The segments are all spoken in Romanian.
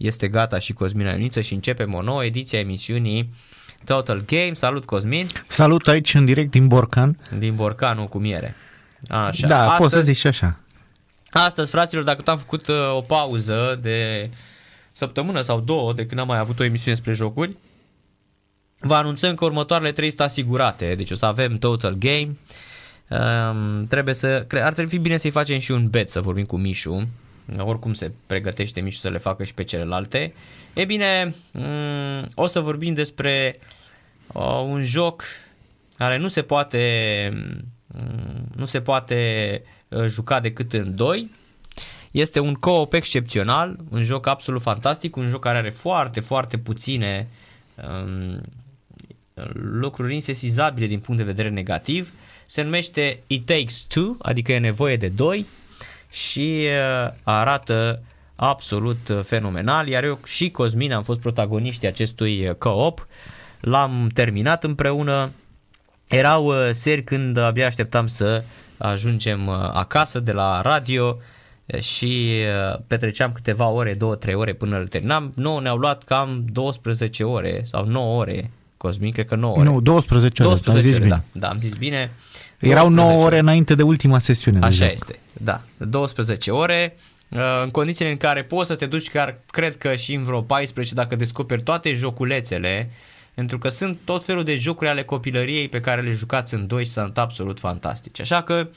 Este gata și Cosmin Ioniță și începem o nouă ediție a emisiunii Total Game. Salut Cosmin! Salut aici în direct din Borcan. Din Borcanul cu miere. Așa. Da, Astăzi, poți să zici și așa. Astăzi, fraților, dacă am făcut uh, o pauză de săptămână sau două de când am mai avut o emisiune spre jocuri, vă anunțăm că următoarele trei sunt asigurate. Deci o să avem Total Game. Um, trebuie să, ar trebui bine să-i facem și un bet, să vorbim cu Mișu oricum se pregătește Mișu să le facă și pe celelalte. E bine, mm, o să vorbim despre uh, un joc care nu se poate mm, nu se poate uh, juca decât în doi. Este un co-op excepțional, un joc absolut fantastic, un joc care are foarte, foarte puține um, lucruri insesizabile din punct de vedere negativ. Se numește It Takes Two, adică e nevoie de doi și uh, arată absolut uh, fenomenal, iar eu și Cosmin am fost protagoniștii acestui uh, co-op, l-am terminat împreună, erau seri când abia așteptam să ajungem acasă de la radio și petreceam câteva ore, 2-3 ore până îl terminam. Nu, ne-au luat cam 12 ore sau 9 ore, Cosmin, cred că 9 ore. Nu, 12 ore, 12 am zis ore, bine. Da, da, am zis bine. Erau 9 ore înainte de ultima sesiune. Așa de este, da. 12 ore, uh, în condițiile în care poți să te duci chiar, cred că și în vreo 14, dacă descoperi toate joculețele, pentru că sunt tot felul de jocuri ale copilăriei pe care le jucați în doi și sunt absolut fantastice. Așa că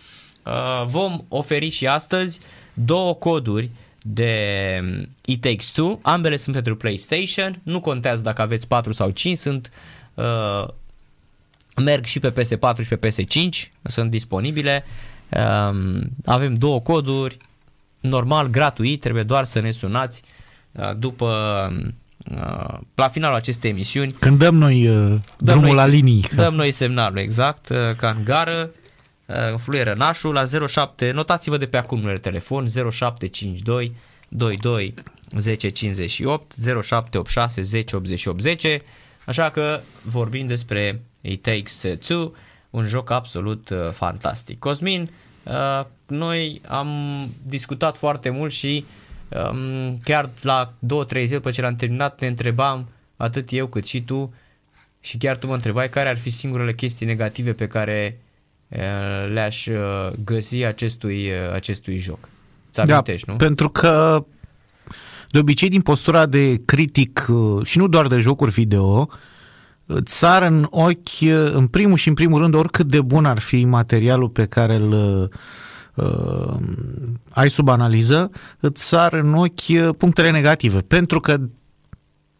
uh, vom oferi și astăzi două coduri de um, It Takes Two, ambele sunt pentru PlayStation, nu contează dacă aveți 4 sau 5, sunt uh, merg și pe PS4 și pe PS5, sunt disponibile. Um, avem două coduri, normal, gratuit, trebuie doar să ne sunați uh, după uh, la finalul acestei emisiuni. Când dăm noi uh, dăm drumul noi, la linii. Dăm noi semnalul, exact, ca în gară, fluieră nașul la 07, notați-vă de pe acum numele telefon 0752 22 1058 0786 10 88 10 Așa că vorbim despre It Takes Two, un joc absolut uh, fantastic. Cosmin, uh, noi am discutat foarte mult și um, chiar la 2-3 zile după ce l-am terminat ne întrebam atât eu cât și tu și chiar tu mă întrebai care ar fi singurele chestii negative pe care uh, le-aș găsi acestui, acestui joc. Ți da, nu? pentru că de obicei din postura de critic și nu doar de jocuri video, îți sar în ochi, în primul și în primul rând, oricât de bun ar fi materialul pe care îl uh, ai sub analiză, îți sar în ochi punctele negative. Pentru că,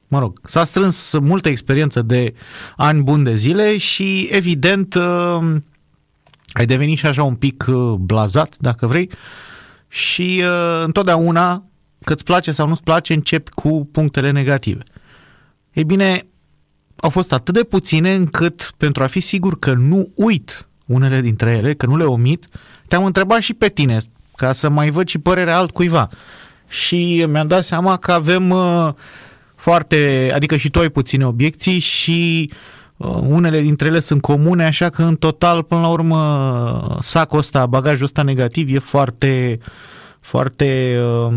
mă rog, s-a strâns multă experiență de ani buni de zile și, evident, uh, ai devenit și așa un pic uh, blazat, dacă vrei, și uh, întotdeauna, că îți place sau nu-ți place, începi cu punctele negative. Ei bine, au fost atât de puține încât, pentru a fi sigur că nu uit unele dintre ele, că nu le omit, te-am întrebat și pe tine, ca să mai văd și părerea altcuiva. Și mi-am dat seama că avem uh, foarte, adică și tu ai puține obiecții și uh, unele dintre ele sunt comune, așa că în total, până la urmă, sacul ăsta, bagajul ăsta negativ e foarte, foarte, uh,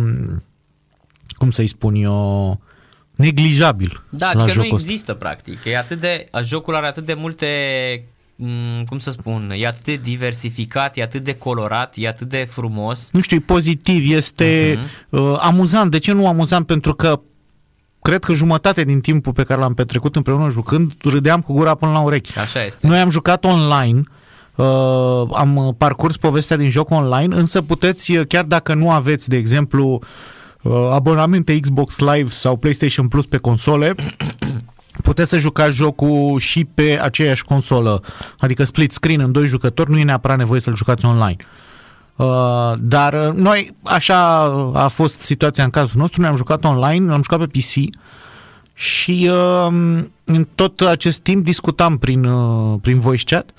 cum să-i spun eu, neglijabil. Da, adică nu există ăsta. practic. E atât de, jocul are atât de multe mm, cum să spun, e atât de diversificat, e atât de colorat, e atât de frumos. Nu știu, e pozitiv, este uh-huh. uh, amuzant. De ce nu amuzant? Pentru că cred că jumătate din timpul pe care l-am petrecut împreună jucând, râdeam cu gura până la urechi. Așa este. Noi am jucat online, uh, am parcurs povestea din joc online, însă puteți, chiar dacă nu aveți, de exemplu, uh, abonamente Xbox Live sau PlayStation Plus pe console, puteți să jucați jocul și pe aceeași consolă, adică split screen în doi jucători, nu e neapărat nevoie să-l jucați online. Uh, dar uh, noi, așa a fost situația în cazul nostru, ne-am jucat online, l-am jucat pe PC și uh, în tot acest timp discutam prin, uh, prin voice chat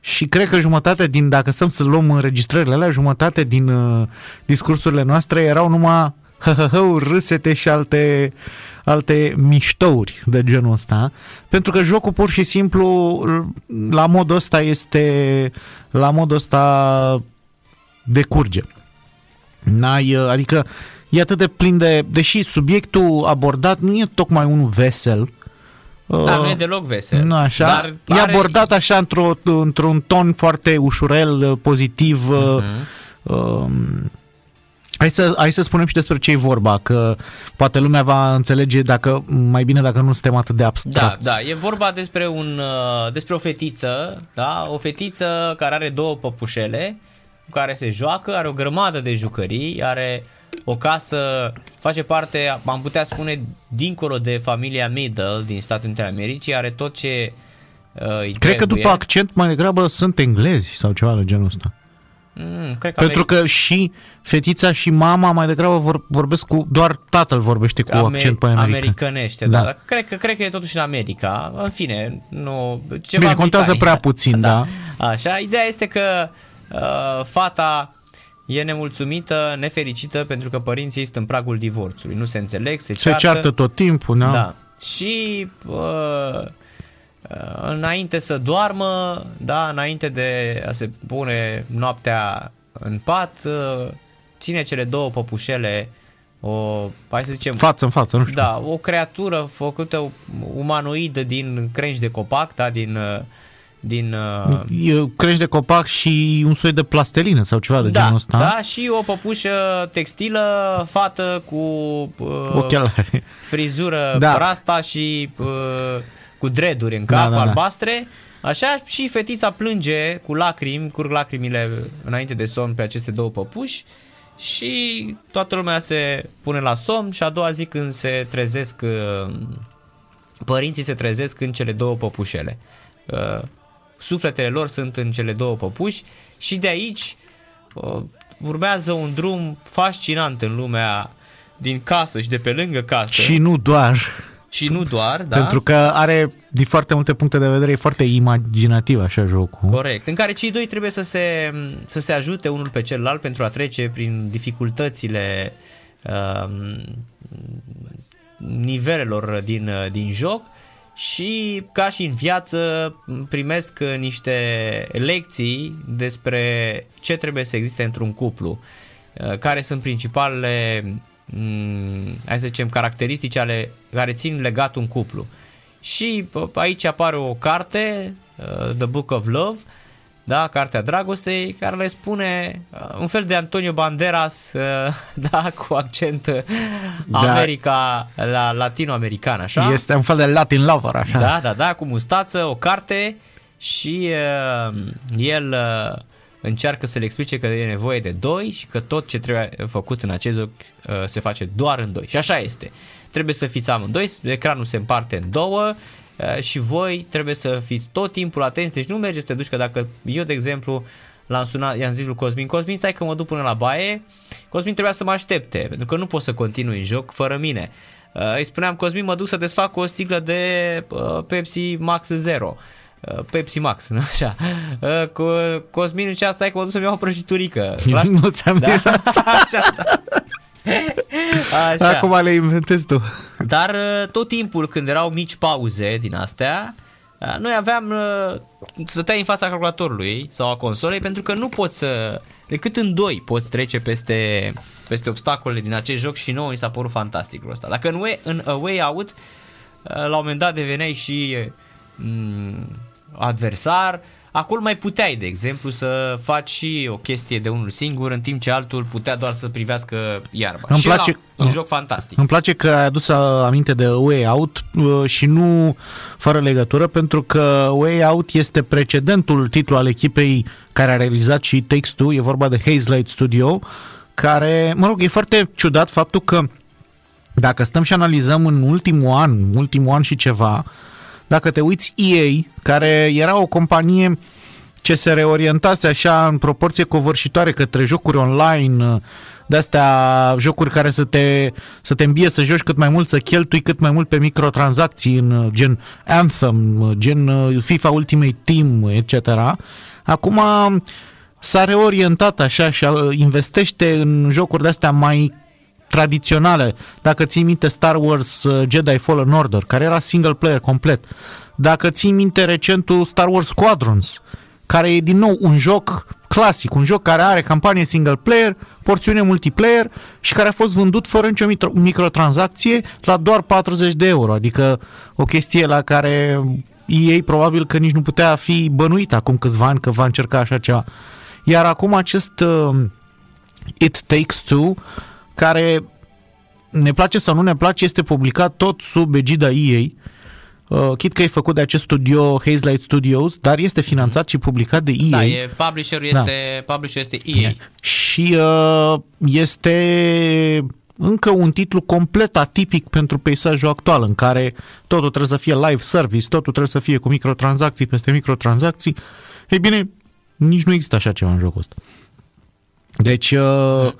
și cred că jumătate din, dacă stăm să luăm înregistrările alea, jumătate din uh, discursurile noastre erau numai râsete și alte, alte miștouri de genul ăsta, pentru că jocul pur și simplu la modul ăsta este la modul ăsta decurge. N-ai, adică e atât de plin de, deși subiectul abordat nu e tocmai unul vesel, da, nu e deloc vesel. Nu așa. Dar e are... abordat așa într-o, într-un ton foarte ușurel, pozitiv. Uh-huh. Uh, Hai să, hai să spunem și despre ce e vorba, că poate lumea va înțelege dacă mai bine dacă nu suntem atât de abstracți. Da, da, e vorba despre, un, uh, despre o fetiță, da? o fetiță care are două păpușele, cu care se joacă, are o grămadă de jucării, are o casă, face parte, am putea spune, dincolo de familia Middle din Statele Unite ale Americii, are tot ce uh, Cred trebuie. că după accent mai degrabă sunt englezi sau ceva de genul ăsta. Mm, cred că Pentru Ameri... că și fetița și mama mai degrabă vor, vorbesc cu, doar tatăl vorbește cu Amer- accent pe american. Americanește, da. da. Cred, că, cred că e totuși în America. În fine, nu... Ceva Bine, contează prea puțin, da. da. Așa, ideea este că uh, fata e nemulțumită, nefericită pentru că părinții sunt în pragul divorțului. Nu se înțeleg, se, se ceartă. Se ceartă tot timpul, da. da. Și uh, înainte să doarmă, da, înainte de a se pune noaptea în pat, uh, ține cele două păpușele o, hai să zicem... Față în față, nu știu. Da, o creatură făcută umanoidă din crengi de copac, da, din uh, din... Uh... Crești de copac și un soi de plastelină sau ceva de da, genul ăsta. Da, și o păpușă textilă, fată cu uh, Ochelari. frizură da. rasta și uh, cu dreduri în cap, da, da, da. albastre. Așa și fetița plânge cu lacrimi, curg lacrimile înainte de somn pe aceste două păpuși și toată lumea se pune la somn și a doua zi când se trezesc, uh, părinții se trezesc în cele două păpușele. Uh, sufletele lor sunt în cele două păpuși și de aici uh, urmează un drum fascinant în lumea din casă și de pe lângă casă. Și nu doar. Și nu doar, da. Pentru că are, din foarte multe puncte de vedere, e foarte imaginativ așa jocul. Corect. În care cei doi trebuie să se, să se ajute unul pe celălalt pentru a trece prin dificultățile uh, nivelelor din, din joc și ca și în viață primesc niște lecții despre ce trebuie să existe într-un cuplu, uh, care sunt principalele mm, hai să zicem, caracteristici ale care țin legat un cuplu. Și uh, aici apare o carte, uh, The Book of Love, da, Cartea Dragostei, care le spune uh, un fel de Antonio Banderas, uh, da, cu accent uh, da. America, la latino-american, așa. Este un fel de Latin lover, așa. Da, da, da, cu mustață, o carte și uh, el uh, încearcă să le explice că e nevoie de doi și că tot ce trebuie făcut în acest joc uh, se face doar în doi. Și așa este. Trebuie să fiți amândoi, ecranul se împarte în două, Eh, și voi trebuie să fiți tot timpul atenți, deci nu mergeți să te duci, că dacă eu, de exemplu, l-am sunat, i-am zis lui Cosmin, Cosmin, stai că mă duc până la baie, Cosmin trebuia să mă aștepte, pentru că nu pot să continui în joc fără mine. Eh, îi spuneam, Cosmin, mă duc să desfac o sticlă de uh, Pepsi Max Zero. Pepsi Max, nu așa. Cu Cosmin ce asta e că mă duc să-mi iau o prăjiturică. nu ți-am da? zis asta. așa, da. Așa. Acum le inventezi tu. Dar uh, tot timpul când erau mici pauze din astea, uh, noi aveam uh, să tai în fața calculatorului sau a consolei pentru că nu poți să, decât în doi poți trece peste, peste obstacolele din acest joc și nouă mi s-a părut fantastic ăsta. Dacă în, way, în A Way Out, la un moment dat deveneai și mm, adversar, Acolo mai puteai, de exemplu, să faci și o chestie de unul singur, în timp ce altul putea doar să privească iarba. Îmi și place, un joc fantastic. Îmi place că ai adus aminte de Way Out uh, și nu fără legătură, pentru că Way Out este precedentul titlu al echipei care a realizat și textul, e vorba de Hazelight Studio, care, mă rog, e foarte ciudat faptul că dacă stăm și analizăm în ultimul an, ultimul an și ceva, dacă te uiți EA, care era o companie ce se reorientase așa în proporție covârșitoare către jocuri online, de-astea jocuri care să te, să te îmbie să joci cât mai mult, să cheltui cât mai mult pe microtransacții în gen Anthem, gen FIFA Ultimate Team, etc. Acum s-a reorientat așa și investește în jocuri de-astea mai tradiționale. Dacă ții minte Star Wars uh, Jedi Fallen Order, care era single player complet. Dacă ții minte recentul Star Wars Squadrons, care e din nou un joc clasic, un joc care are campanie single player, porțiune multiplayer și care a fost vândut fără nicio microtransacție la doar 40 de euro, adică o chestie la care ei probabil că nici nu putea fi bănuit acum câțiva ani că va încerca așa ceva. Iar acum acest uh, It Takes Two, care ne place sau nu ne place, este publicat tot sub egida EA, Uh, chit că e făcut de acest studio Hazelight Studios, dar este finanțat și publicat de EA. Da, e, publisher este, da. publisher este EA. Și uh, este încă un titlu complet atipic pentru peisajul actual, în care totul trebuie să fie live service, totul trebuie să fie cu microtransacții peste microtransacții. Ei bine, nici nu există așa ceva în jocul ăsta. Deci, uh,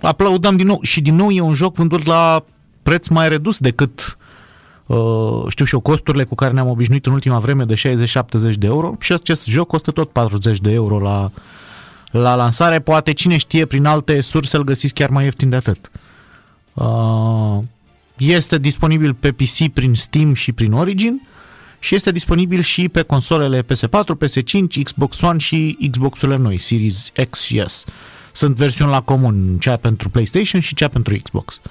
aplaudăm din nou. Și din nou e un joc vândut la preț mai redus decât Uh, știu și eu, costurile cu care ne-am obișnuit în ultima vreme de 60-70 de euro și acest joc costă tot 40 de euro la, la lansare. Poate cine știe, prin alte surse îl găsiți chiar mai ieftin de atât. Uh, este disponibil pe PC prin Steam și prin Origin și este disponibil și pe consolele PS4, PS5, Xbox One și Xbox-urile noi, Series X și S. Sunt versiuni la comun, cea pentru PlayStation și cea pentru Xbox. Uh,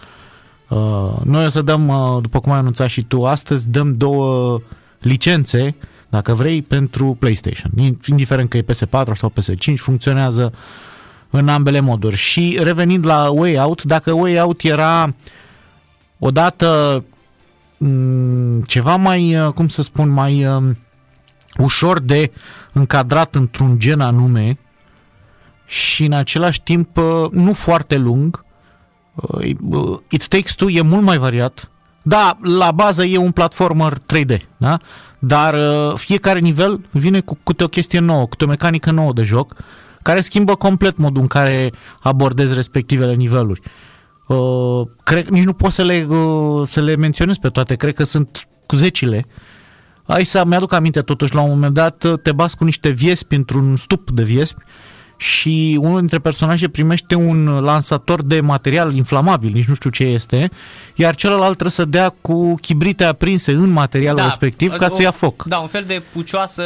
Uh, noi o să dăm, uh, după cum ai anunțat și tu astăzi, dăm două licențe, dacă vrei, pentru PlayStation. Indiferent că e PS4 sau PS5, funcționează în ambele moduri. Și revenind la Way Out, dacă Way Out era odată mm, ceva mai, uh, cum să spun, mai um, ușor de încadrat într-un gen anume și în același timp nu foarte lung, Uh, It Takes Two e mult mai variat. Da, la bază e un platformer 3D, da? dar uh, fiecare nivel vine cu câte o chestie nouă, cu o mecanică nouă de joc, care schimbă complet modul în care abordezi respectivele niveluri. Uh, cred, nici nu pot să le, să le menționez pe toate, cred că sunt cu zecile. Hai să mi-aduc aminte totuși, la un moment dat te bați cu niște viespi într-un stup de viespi și unul dintre personaje primește un lansator de material inflamabil, nici nu știu ce este, iar celălalt trebuie să dea cu chibrite aprinse în materialul da, respectiv ca o, să ia foc. Da, un fel de pucioasă,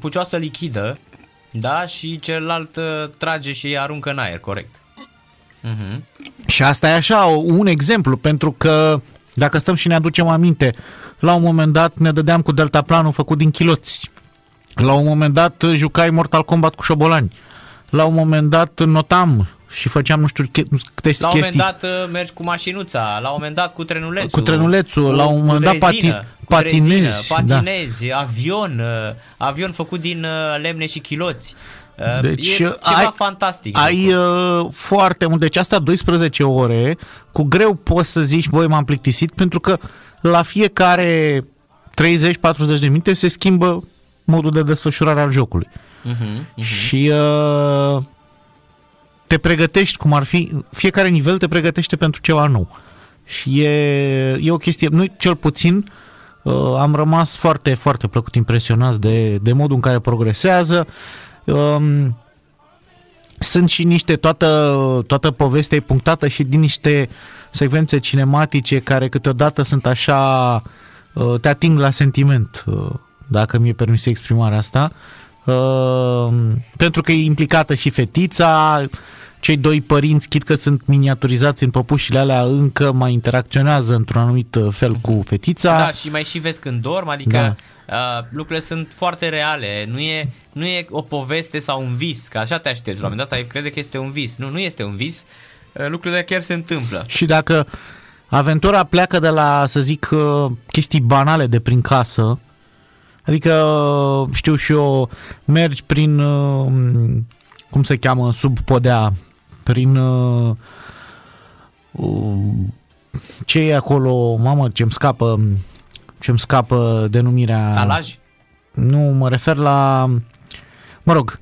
pucioasă lichidă, da, și celălalt uh, trage și aruncă în aer, corect. Uh-huh. Și asta e așa, un exemplu, pentru că dacă stăm și ne aducem aminte, la un moment dat ne dădeam cu deltaplanul făcut din chiloți la un moment dat jucai Mortal Kombat cu șobolani. La un moment dat notam și făceam nu știu câte chestii. La un moment dat uh, mergi cu mașinuța, la un moment dat cu trenulețul. Cu trenulețul, cu, la un moment dat pati, patinezi. Rezină, patinezi, da. avion, uh, avion făcut din uh, lemne și chiloți. Deci e ceva ai, fantastic. Ai uh, foarte mult. Deci asta 12 ore, cu greu poți să zici, voi m-am plictisit, pentru că la fiecare 30-40 de minute se schimbă modul de desfășurare al jocului. Uh-huh, uh-huh. Și uh, te pregătești cum ar fi, fiecare nivel te pregătește pentru ceva nou. Și e, e o chestie, noi cel puțin uh, am rămas foarte, foarte plăcut impresionați de, de modul în care progresează. Um, sunt și niște, toată, toată povestea e punctată și din niște secvențe cinematice care câteodată sunt așa, uh, te ating la sentiment. Uh, dacă mi-e permis exprimarea asta, uh, pentru că e implicată și fetița, cei doi părinți, chit că sunt miniaturizați în păpușile alea, încă mai interacționează într-un anumit fel cu mhm. fetița. Da, și mai și vezi când dorm, adică da. uh, lucrurile sunt foarte reale. Nu e, nu e o poveste sau un vis, că așa te aștepți. La un moment dat ai crede că este un vis. Nu, nu este un vis. Uh, lucrurile chiar se întâmplă. Și dacă aventura pleacă de la, să zic, uh, chestii banale de prin casă, Adică, știu și eu, mergi prin, uh, cum se cheamă, sub podea, prin uh, uh, ce e acolo, mamă, ce-mi scapă, ce-mi scapă denumirea... Alaj? Nu, mă refer la, mă rog,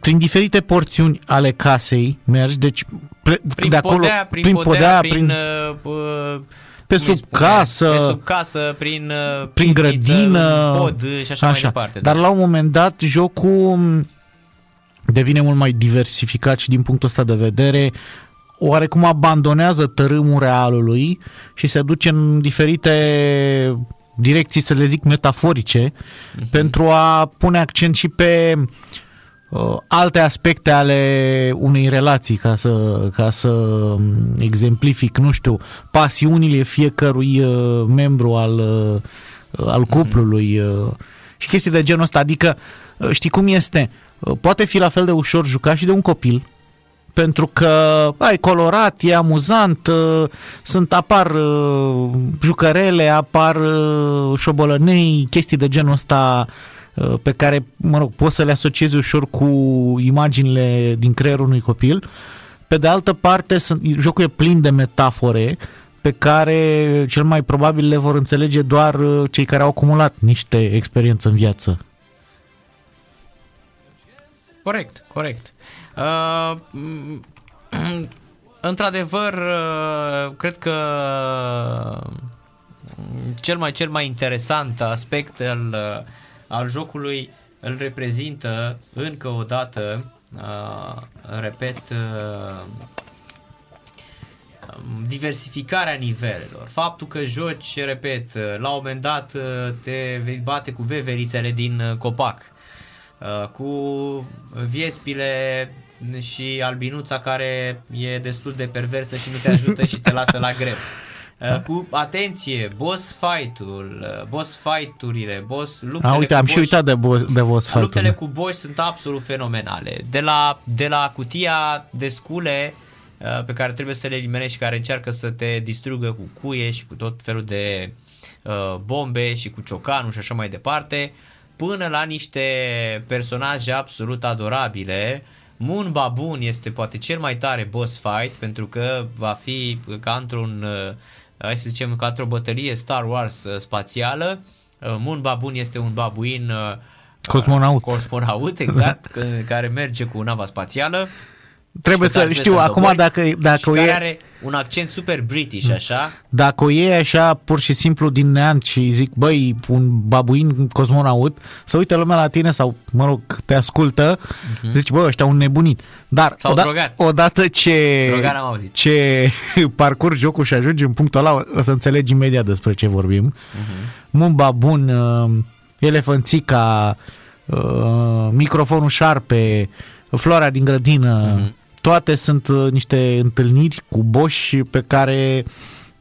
prin diferite porțiuni ale casei mergi, deci ple, Prin de acolo, podea, prin, podea, prin, prin, uh, uh, pe cum îi sub spune? casă, pe sub casă, prin, uh, prin pivniță, grădină, în pod și așa, mai departe. Dar da. la un moment dat jocul devine mult mai diversificat și din punctul ăsta de vedere oarecum abandonează tărâmul realului și se duce în diferite direcții, să le zic, metaforice, Mhm. pentru a pune accent și pe uh, alte aspecte ale unei relații, ca să, ca să um, exemplific, nu știu, pasiunile fiecărui uh, membru al, uh, al cuplului uh, și chestii de genul ăsta. Adică, uh, știi cum este? Uh, Poate fi la fel de ușor jucat și de un copil, pentru că ai colorat, e amuzant, uh, sunt apar uh, jucărele, apar uh, șobolănei, chestii de genul ăsta uh, pe care, mă rog, poți să le asociezi ușor cu imaginile din creierul unui copil. Pe de altă parte, sunt, jocul e plin de metafore pe care cel mai probabil le vor înțelege doar uh, cei care au acumulat niște experiență în viață. Corect, corect. Uh, m- într-adevăr, uh, cred că mm, cel mai cel mai interesant aspect al, uh, al jocului îl reprezintă încă o dată, uh, repet, uh, diversificarea nivelelor. Faptul că joci, repet, la un moment dat uh, te vei bate cu veverițele din uh, copac, uh, cu viespile și albinuța care e destul de perversă și nu te ajută și te lasă la greu. Uh, Cu atenție, boss fight-ul, uh, boss fight-urile, boss luptele A, uite, cu am și boss- uitat de, bo- de boss fight Luptele cu boși sunt absolut fenomenale. De la, de la cutia de scule uh, pe care trebuie să le eliminezi și care încearcă să te distrugă cu cuie și cu tot felul de uh, bombe și cu ciocanul și așa mai departe, până la niște personaje absolut adorabile. Moon Baboon este poate cel mai tare boss fight pentru că va fi ca într-un uh, hai să zicem ca într-o bătălie Star Wars uh, spațială. Uh, Moon Baboon este un babuin uh, Cosmonaut. Cosmonaut, exact, că- care merge cu nava spațială. Trebuie și pe care să trebuie știu, să-l acum dobori dacă, și dacă, o care e, are un accent super british, așa. dacă o iei așa pur și simplu din neant și zic, băi, un babuin cosmonaut, să uite lumea la tine sau, mă rog, te ascultă, uh-huh. zici, bă, ăștia un nebunit. Dar Mhm. Sau oda- drogat. odată ce, Drogat am auzit. ce parcurgi jocul și ajungi în punctul ăla, o să înțelegi imediat despre ce vorbim. Uh-huh. Mumba bun, uh, elefanțica, uh, microfonul șarpe, floarea din grădină, Mhm. Toate sunt uh, niște întâlniri cu boși pe care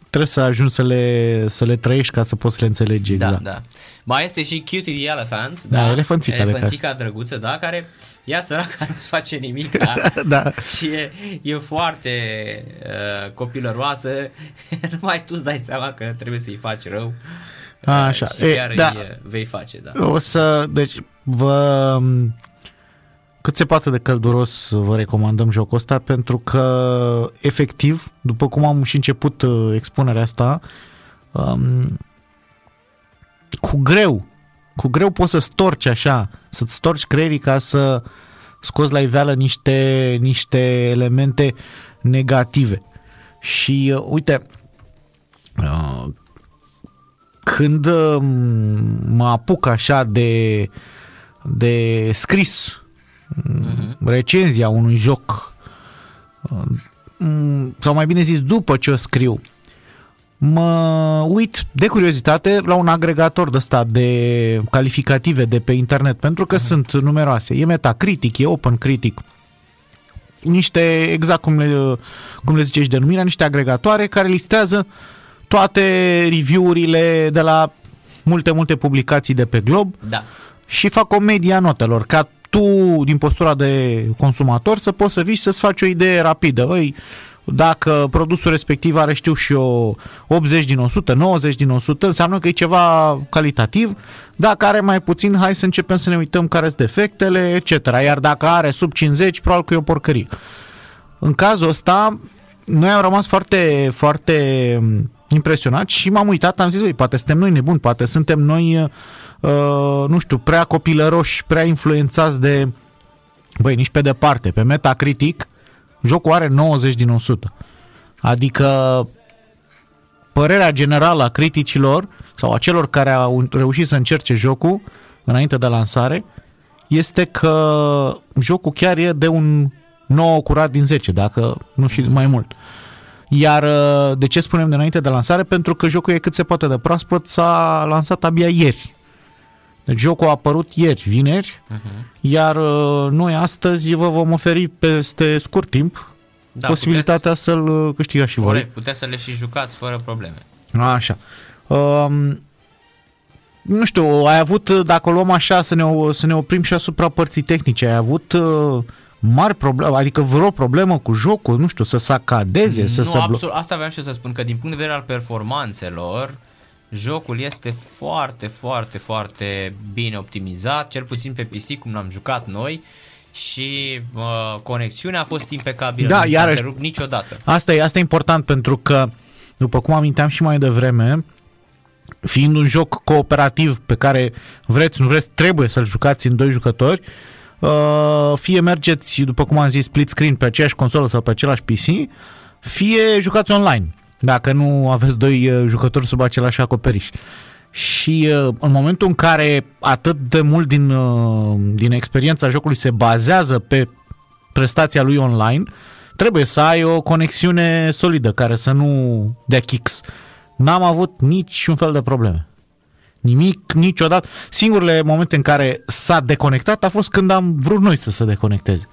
trebuie să ajungi să le, să le trăiești ca să poți să le înțelegi Da, exact. da. Mai este și Cutie the Elephant. Da, elefanțica de Elefanțica drăguță, da, care ea săraca nu-ți face nimic. Da? da. și e, e foarte uh, copilăroasă. Numai tu îți dai seama că trebuie să-i faci rău. Uh, Așa. Și E, chiar da. îi uh, vei face, da. O să, deci, vă cât se poate de călduros vă recomandăm jocul ăsta pentru că efectiv, după cum am și început uh, expunerea asta, um, cu greu, cu greu poți să storci așa, să-ți storci creierii ca să scoți la iveală niște, niște elemente negative. Și uh, uite, uh, când uh, mă apuc așa de, de scris uh-huh. Recenzia unui joc uh, m- sau mai bine zis după ce o scriu mă uit de curiozitate la un agregator de ăsta de calificative de pe internet pentru că uh-huh. sunt numeroase. E Metacritic, e OpenCritic niște, exact cum le, cum le zice și denumirea, niște agregatoare care listează toate review-urile de la multe, multe publicații de pe glob Da. și fac o medie a notelor, ca tu, din postura de consumator, să poți să vii și să-ți faci o idee rapidă. Băi, dacă produsul respectiv are, știu și eu, 80 din 100, 90 din 100, înseamnă că e ceva calitativ. Dacă are mai puțin, hai să începem să ne uităm care sunt defectele, etc. Iar dacă are sub 50, probabil că e o porcărie. În cazul ăsta, noi am rămas foarte, foarte um, impresionat și m-am uitat, am zis, băi, poate suntem noi nebuni, poate suntem noi, uh, nu știu, prea copilăroși, prea influențați de, băi, nici pe departe, pe Metacritic, jocul are 90 din 100. Adică părerea generală a criticilor sau a celor care au reușit să încerce jocul înainte de lansare este că jocul chiar e de un 9 curat din 10, dacă nu și mai mult. Iar uh, de ce spunem de înainte de lansare? Pentru că jocul e cât se poate de proaspăt, s-a lansat abia ieri. Deci jocul a apărut ieri, vineri, uh-huh. iar uh, noi astăzi vă vom oferi peste scurt timp da, posibilitatea puteți, să-l uh, câștigați și voi. puteți să le și jucați fără probleme. Așa. Um, nu știu, ai avut, dacă o luăm așa, să ne, să ne oprim și asupra părții tehnice, ai avut uh, mari probleme, adică vreo problemă cu jocul, nu știu, să sacadeze, nu, să se... Absolut, asta aveam și să spun, că din punct de vedere al performanțelor, jocul este foarte, foarte, foarte bine optimizat, cel puțin pe PC, cum l-am jucat noi, și uh, conexiunea a fost impecabilă, da, nu iarăși, s-a niciodată. Asta e, asta e important pentru că, după cum aminteam și mai devreme, fiind un joc cooperativ pe care vreți, nu vreți, trebuie să-l jucați în doi jucători, uh, fie mergeți, după cum am zis, split screen pe aceeași consolă sau pe același PC, fie jucați online, dacă nu aveți doi uh, jucători sub același acoperiș. Și uh, în momentul în care atât de mult din, din experiența jocului se bazează pe prestația lui online, trebuie să ai o conexiune solidă care să nu dea kicks. N-am avut niciun fel de probleme. Nimic, niciodată. Singurele momente în care s-a deconectat a fost când am vrut noi să se deconecteze.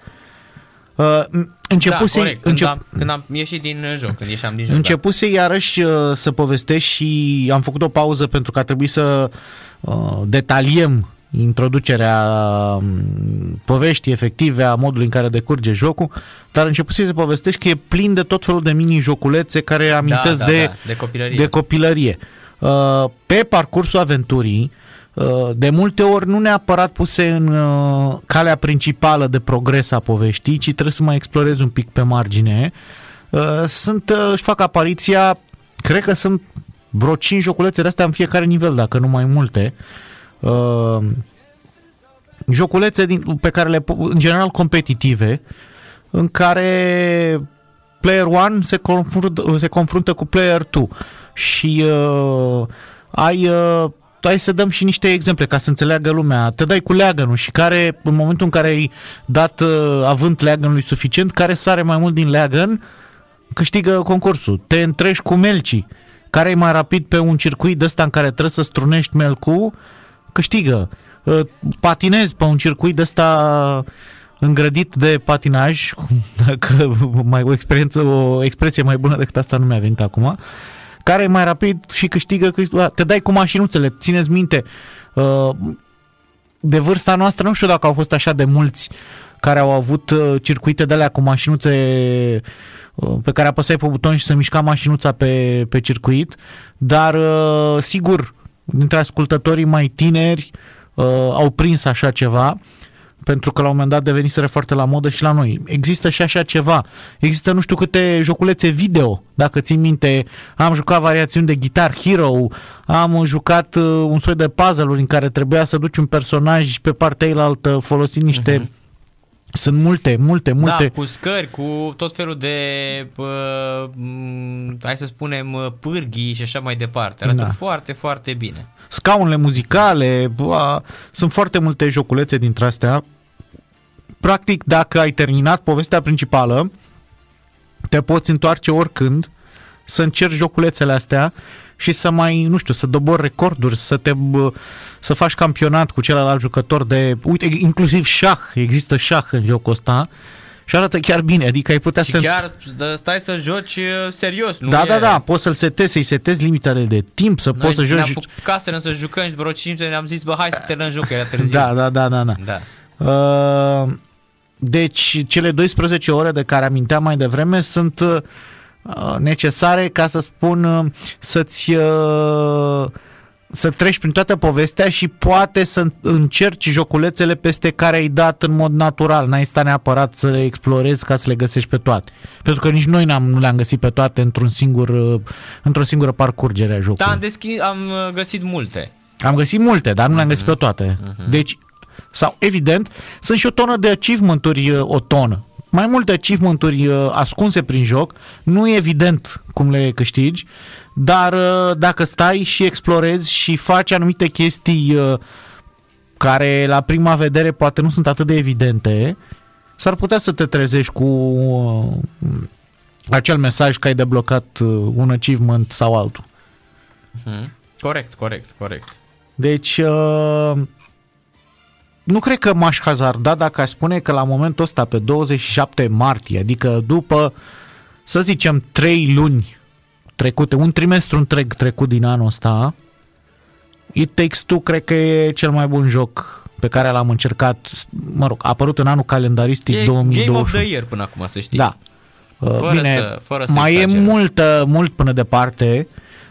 Uh, începuse, da, corect, când, încep... am, când am ieșit din joc, când ieșeam din joc. Începuse da. iarăși uh, să povestești și am făcut o pauză pentru că a trebuit să uh, detaliem introducerea um, poveștii efective a modului în care decurge jocul, dar începuse să povestești că e plin de tot felul de mini-joculețe care amintesc da, da, de, da, de copilărie. De copilărie. Uh, pe parcursul aventurii, uh, de multe ori nu neapărat puse în uh, calea principală de progres a poveștii, ci trebuie să mai explorezi un pic pe margine. Sunt, își fac apariția, cred că sunt vreo 5 joculețe de astea în fiecare nivel, dacă nu mai multe. Joculețe din, pe care le, în general competitive, în care player 1 se confruntă, se confruntă cu player 2 și uh, ai, uh, hai să dăm și niște exemple ca să înțeleagă lumea. Te dai cu leagănul și care, în momentul în care ai dat uh, avânt leagănului suficient, care sare mai mult din leagăn, câștigă concursul. Te întrești cu melcii, care e mai rapid pe un circuit de ăsta în care trebuie să strunești melcul, câștigă. Uh, patinezi pe un circuit de ăsta îngrădit de patinaj, dacă mai o experiență, o expresie mai bună decât asta nu mi-a venit acum, care e mai rapid și câștigă, câștigă te dai cu mașinuțele, țineți minte, uh, de vârsta noastră, nu știu dacă au fost așa de mulți care au avut uh, circuite de alea cu mașinuțe uh, pe care apăsai pe buton și se mișca mașinuța pe, pe circuit, dar sigur, dintre ascultătorii mai tineri au prins așa ceva pentru că la un moment dat deveniseră foarte la modă și la noi. Există și așa ceva. Există nu știu câte joculețe video, dacă țin minte. Am jucat variațiuni de Guitar Hero, am jucat uh, un soi de puzzle-uri în care trebuia să duci un personaj pe partea eilaltă folosind niște uh-huh. Sunt multe, multe, multe. Da, cu scări, cu tot felul de, uh, hai să spunem, uh, pârghii și așa mai departe. Arată da. foarte, foarte bine. Scaunele muzicale, uh, sunt foarte multe joculețe dintre astea practic, dacă ai terminat povestea principală, te poți întoarce oricând să încerci joculețele astea și să mai, nu știu, să dobori recorduri, să te să faci campionat cu celălalt jucător de, uite, inclusiv șah, există șah în jocul ăsta și arată chiar bine, adică ai putea și să... chiar stai să joci uh, serios, nu Da, e... da, da, poți să-l setezi, să-i setezi limitele de timp, să Noi poți să joci... Noi să jucăm și vreo 5 ne-am zis, bă, hai să terminăm jocul, era târziu. Da, da, da, da, da. da. Uh, deci cele 12 ore de care aminteam mai devreme sunt uh, necesare ca să spun uh, să-ți uh, să treci prin toată povestea și poate să încerci joculețele peste care ai dat în mod natural. N-ai stat neapărat să le explorezi ca să le găsești pe toate. Pentru că nici noi n-am, nu le-am găsit pe toate într-un singur, uh, într-o singură parcurgere a jocului. Da, am, deschis, am uh, găsit multe. Am găsit multe, dar nu le-am găsit pe toate. Deci, sau evident, sunt și o tonă de achievement-uri, uh, o tonă. Mai multe achievement-uri uh, ascunse prin joc, nu e evident cum le câștigi, dar uh, dacă stai și explorezi și faci anumite chestii uh, care la prima vedere poate nu sunt atât de evidente, s-ar putea să te trezești cu uh, acel mesaj că ai deblocat uh, un achievement sau altul. Mhm. Corect, corect, corect. Deci, uh, nu cred că m-aș hazarda dacă aș spune că la momentul ăsta, pe 27 martie, adică după, să zicem, 3 luni trecute, un trimestru întreg trecut din anul ăsta, It Takes Two cred că e cel mai bun joc pe care l-am încercat, mă rog, a apărut în anul calendaristic E 2021. Game of the Year până acum, să știi. Da. Uh, Fără Bine, să- fără să mai e exagerăm. mult, uh, mult până departe,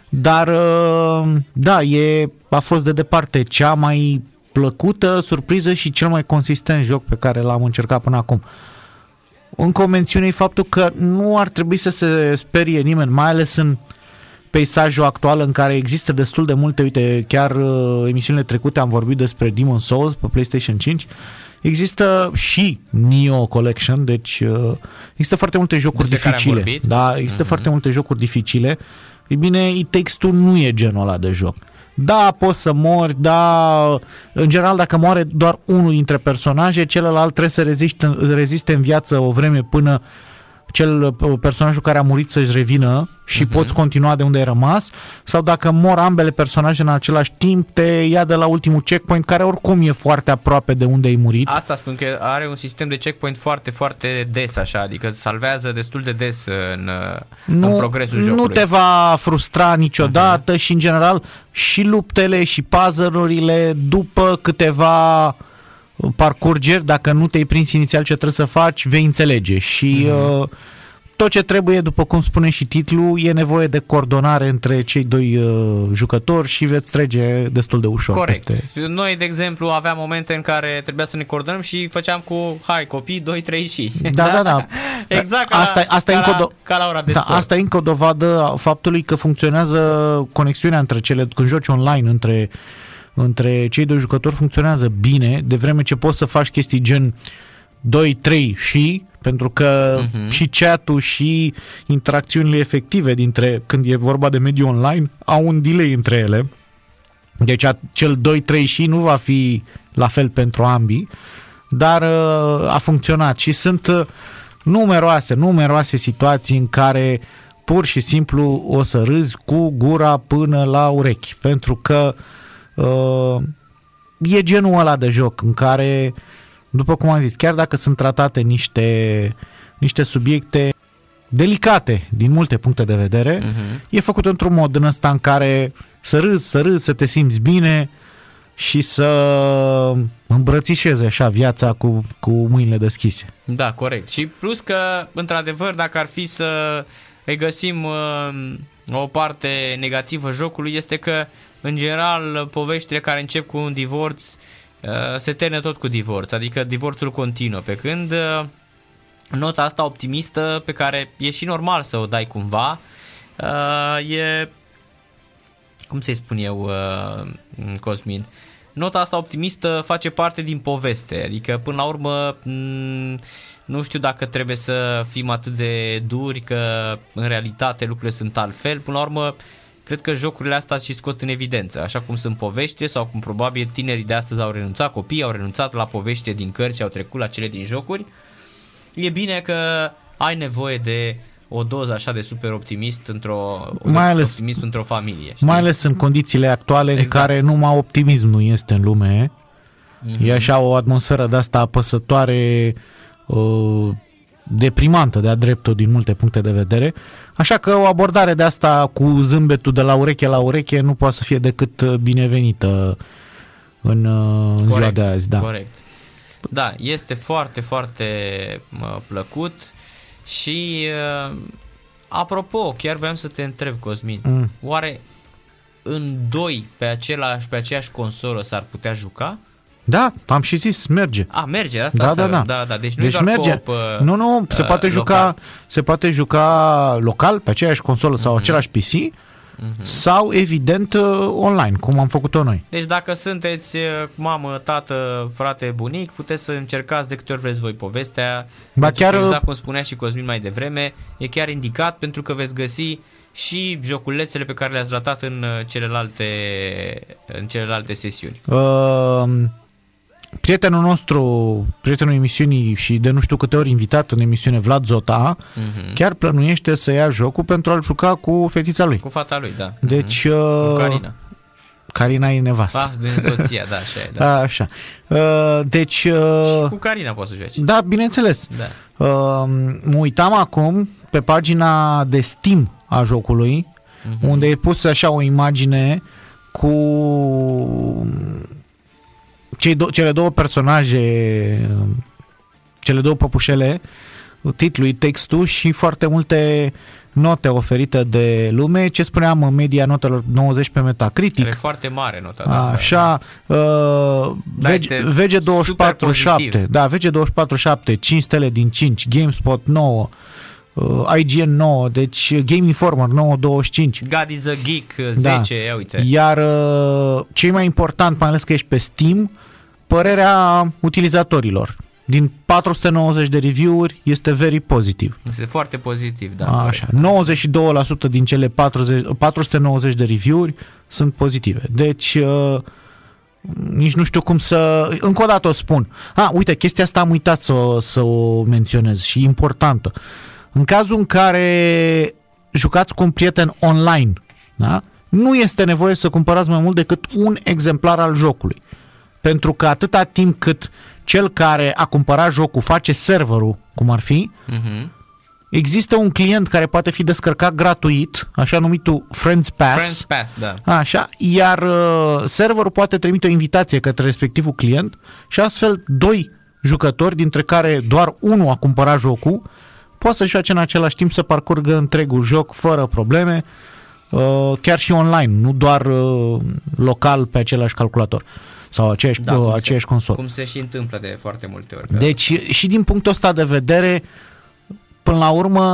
dar uh, da, e, a fost de departe cea mai plăcută surpriză și cel mai consistent joc pe care l-am încercat până acum. Încă o mențiune e faptul că nu ar trebui să se sperie nimeni, mai ales în peisajul actual în care există destul de multe, uite, chiar uh, emisiunile trecute am vorbit despre Demon Souls pe PlayStation 5, există și Neo Collection, deci uh, există foarte multe jocuri Despre care am dificile. vorbit. Da, există foarte multe jocuri dificile. E bine, It Takes Two nu e genul ăla de joc. Da, poți să mori, da, în general dacă moare doar unul dintre personaje, celălalt trebuie să reziste, reziste în viață o vreme până cel personajul care a murit să-și revină și uh-huh. poți continua de unde ai rămas sau dacă mor ambele personaje în același timp te ia de la ultimul checkpoint care oricum e foarte aproape de unde ai murit. Asta spun că are un sistem de checkpoint foarte, foarte des așa, adică salvează destul de des în, în nu, progresul nu jocului. te va frustra niciodată uh-huh. și în general și luptele și puzzle-urile după câteva parcurgeri, dacă nu te-ai prins inițial ce trebuie să faci, vei înțelege și uh-huh. uh, tot ce trebuie, după cum spune și titlul, e nevoie de coordonare între cei doi uh, jucători și veți trece destul de ușor. Corect. Peste... Noi, de exemplu, aveam momente în care trebuia să ne coordonăm și făceam cu, hai, copii, 2, 3 și. Da, da, da. exact ca, asta, la, asta ca, e încă la, o do- ca la ora de da, sport. asta e încă o dovadă a faptului că funcționează conexiunea între cele, când joci online între, între cei doi jucători, funcționează bine, de vreme ce poți să faci chestii gen 2-3 și, pentru că uh-huh. și chat-ul și interacțiunile efective dintre, când e vorba de mediul online, au un delay între ele. Deci acel 2-3 și nu va fi la fel pentru ambii, dar uh, a funcționat și sunt uh, numeroase, numeroase situații în care pur și simplu o să râzi cu gura până la urechi, pentru că uh, e genul ăla de joc în care, după cum am zis, chiar dacă sunt tratate niște, niște subiecte delicate din multe puncte de vedere, Mhm. e făcut într-un mod în ăsta în care să râzi, să râzi, să te simți bine și să îmbrățișezi așa viața cu, cu mâinile deschise. Da, corect. Și plus că, într-adevăr, dacă ar fi să îi găsim uh, o parte negativă jocului, este că, în general, poveștile care încep cu un divorț uh, se termină tot cu divorț, adică divorțul continuă, pe când uh, nota asta optimistă, pe care e și normal să o dai cumva, uh, e, cum să-i spun eu, uh, Cosmin, nota asta optimistă face parte din poveste, adică până la urmă m- nu știu dacă trebuie să fim atât de duri că în realitate lucrurile sunt altfel, până la urmă cred că jocurile astea și scot în evidență, așa cum sunt povești sau cum probabil tinerii de astăzi au renunțat, copiii au renunțat la povești din cărți și au trecut la cele din jocuri. E bine că ai nevoie de o doză așa de super optimist într-o Mai ales- optimist într-o familie. Știi? Mai ales în condițiile actuale Exact. în care numai optimism nu este în lume. Mhm. E așa o atmosferă de asta apăsătoare, uh, deprimantă de-a dreptul din multe puncte de vedere. Așa că o abordare de asta cu zâmbetul de la ureche la ureche nu poate să fie decât uh, binevenită în, uh, în ziua de azi. Da. Corect. Da, este foarte, foarte mă, plăcut și uh, apropo, chiar voiam să te întreb, Cosmin, Mm. oare în doi pe, același, pe aceeași consolă s-ar putea juca? Da, am și zis, merge. A, merge, asta, Da, asta da, da. da, da. Deci nu deci e doar merge. co-op, uh, nu, nu, se uh, poate juca, local. se poate juca local pe aceeași consolă sau Mhm. același PC sau evident uh, online, cum am făcut-o noi. Deci dacă sunteți uh, mamă, tată, frate, bunic, puteți să încercați de câte ori vreți voi povestea. Ba Pentru chiar, că, uh, exact cum spunea și Cosmin mai devreme, e chiar indicat pentru că veți găsi și joculețele pe care le-ați ratat în uh, celelalte, în celelalte sesiuni. Uh, prietenul nostru, prietenul emisiunii și de nu știu câte ori invitat în emisiune, Vlad Zota, Mhm. chiar plănuiește să ia jocul pentru a-l juca cu fetița lui. Cu fata lui, da. Deci, Mhm. uh, Cu Carina. Carina e nevastă. Ah, din soția, da, așa e. Da. Așa. Uh, deci, Și uh, cu Carina poți să joci. da, bineînțeles. Da. Uh, mă uitam acum pe pagina de Steam a jocului, Mhm. unde e pus așa o imagine cu cei do- cele două personaje, cele două păpușele, titlul, textul și foarte multe note oferite de lume. Ce spuneam, media notelor 90 pe Metacritic. E foarte mare nota. da, da, Așa, uh, Da, VG, este VG24 super 7, pozitiv. da, VG24 7, 5 stele din 5, GameSpot 9, uh, IGN 9, deci Game Informer 925. God is a Geek Da. 10, ia uite. Iar uh, cei mai important, mai ales că ești pe Steam, părerea utilizatorilor. Din 490 de review-uri este very pozitiv. Este foarte pozitiv, da. Așa, 92% din cele 40, 490 de review-uri sunt pozitive. Deci, uh, nici nu știu cum să... Încă o dată o spun. A, uite, chestia asta am uitat să, o- să o menționez și importantă. În cazul în care jucați cu un prieten online, da? nu este nevoie să cumpărați mai mult decât un exemplar al jocului. Pentru că atâta timp cât cel care a cumpărat jocul face serverul, cum ar fi, Mhm. Există un client care poate fi descărcat gratuit, așa numitul Friends Pass. Friends Pass, da. Așa, iar uh, serverul poate trimite o invitație către respectivul client și astfel doi jucători, dintre care doar unul a cumpărat jocul, poate să joace în același timp să parcurgă întregul joc fără probleme, uh, chiar și online, nu doar uh, local pe același calculator sau aceeași, Da, da, cum se- aceeași consolă. Cum se și întâmplă de foarte multe ori. Că Deci și din punctul ăsta de vedere, până la urmă,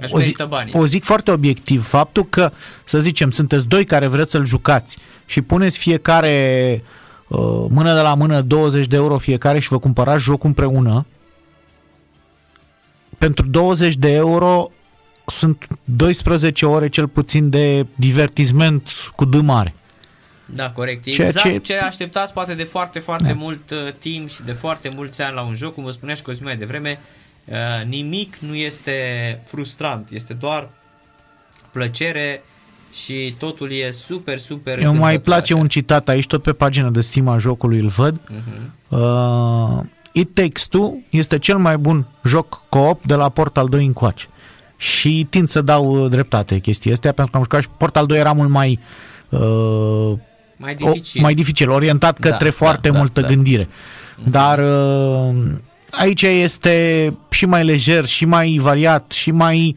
Își o, zi, merită banii. o zic foarte obiectiv, faptul că, să zicem, sunteți doi care vreți să-l jucați și puneți fiecare uh, mână de la mână 20 de euro fiecare și vă cumpărați jocul împreună, pentru 20 de euro sunt 12 ore cel puțin de divertisment cu D mare. Da, corect. Ceea Exact ce... ce- ce așteptați poate de foarte, foarte Da. mult uh, timp și de foarte mulți ani la un joc, cum vă spunea și Cosmin mai devreme, uh, nimic nu este frustrant, este doar plăcere și totul e super, super Eu mai încântător, place așa. un citat aici, tot pe pagina de Steam a jocului îl văd. Mhm. Uh, It Takes Two este cel mai bun joc co-op de la Portal 2 încoace. Și tind să dau uh, dreptate chestia astea, pentru că am jucat și Portal 2 era mult mai uh, Mai o, dificil. mai dificil, orientat Da, către da, foarte da, multă da. gândire. Dar uh, aici este și mai lejer, și mai variat, și mai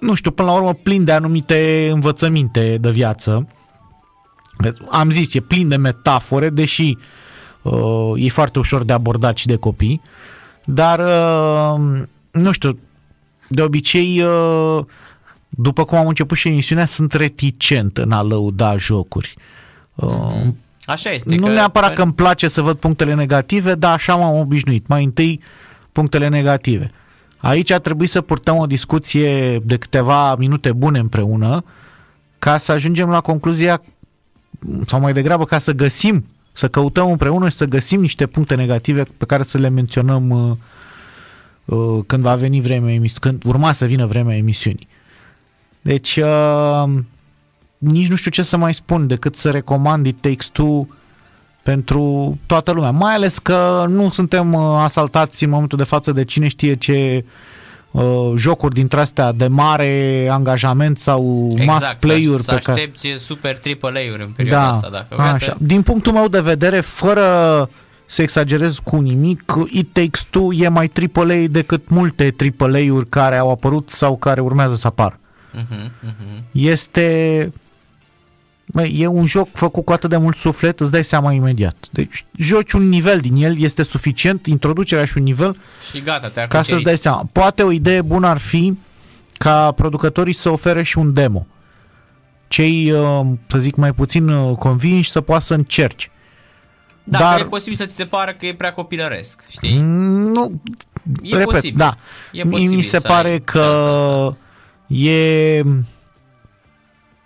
nu știu, până la urmă plin de anumite învățăminte de viață. Am zis, e plin de metafore, deși uh, e foarte ușor de abordat și de copii. Dar, uh, nu știu, de obicei, uh, după cum am început și emisiunea, sunt reticent în a lăuda jocuri. Uh, Așa este. nu neapărat că îmi place să văd punctele negative, dar așa m-am obișnuit. Mai întâi punctele negative. Aici a trebuit să purtăm o discuție de câteva minute bune împreună ca să ajungem la concluzia sau mai degrabă ca să găsim, să căutăm împreună și să găsim niște puncte negative pe care să le menționăm uh, uh, când va veni vremea emisi- când urma să vină vremea emisiunii. Deci uh, nici nu știu ce să mai spun decât să recomand It Takes Two pentru toată lumea. Mai ales că nu suntem uh, asaltați în momentul de față de cine știe ce uh, jocuri dintre astea de mare angajament sau exact, must play-uri să, pe să care... aștepți super AAA-uri în perioada Da, asta. Dacă așa. Din punctul meu de vedere, fără să exagerez cu nimic, It Takes Two e mai AAA decât multe AAA-uri care au apărut sau care urmează să apară. Uh-huh, uh-huh. Este Bă, e un joc făcut cu atât de mult suflet, îți dai seama imediat. Deci joci un nivel din el, este suficient, introducerea și un nivel, Și gata, te-a ca să-ți dai seama. Poate o idee bună ar fi ca producătorii să ofere și un demo. Cei, uh, să zic, mai puțin uh, convinși să poată să încerci. Da, Dar- Dar... e posibil să ți se pară că e prea copilăresc, știi? Mm, Nu, E repet, posibil. da. E Mie posibil mi se să pare ai că șansa asta. E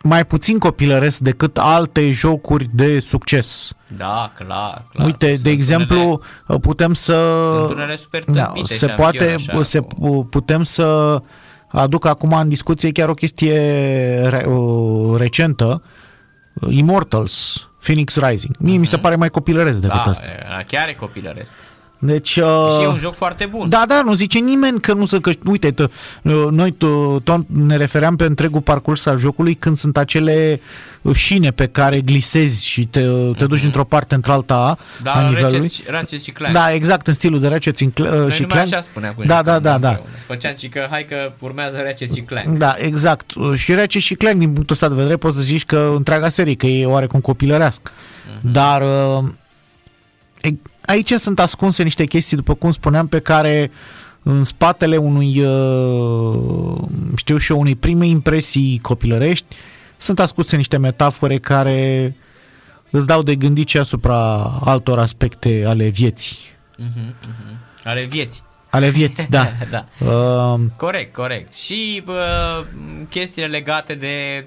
mai puțin copilăresc decât alte jocuri de succes. Da, clar, clar. Uite, Sunt de exemplu, putem să Sunt unele super da, tâmpite se și poate ampioni, așa, se cu- putem să aduc acum în discuție chiar o chestie re, uh, recentă, Immortals, Phoenix Rising. Mie mi se pare mai copilăresc decât Mhm. da, asta. e- chiar e copilăresc. Deci, și e uh, un joc foarte bun. da, da, nu zice nimeni că nu să că uite, t- noi t- tot ne refeream pe întregul parcurs al jocului când sunt acele șine pe care glisezi și te, te duci dintr-o parte într-alta a Dar nivelului. Ratchet, Ratchet și Clank. Da, exact, în stilul de Ratchet și Noi Clank. numai și Clank. așa spuneam când Da, jucam da, da, da. împreună. Făceam și că hai că urmează Ratchet și Clank. Da, exact. Și Ratchet și Clank, din punctul ăsta de vedere, poți să zici că întreaga serie, că e oarecum copilărească. Mhm. Dar uh, e- aici sunt ascunse niște chestii, după cum spuneam, pe care în spatele unui, uh, știu și eu, unei prime impresii copilărești, sunt ascunse niște metafore care îți dau de gândit și asupra altor aspecte ale vieții. Mhm, mhm. Are vieți. Ale vieții, da. da. Uh, Corect, corect. Și bă, chestiile legate de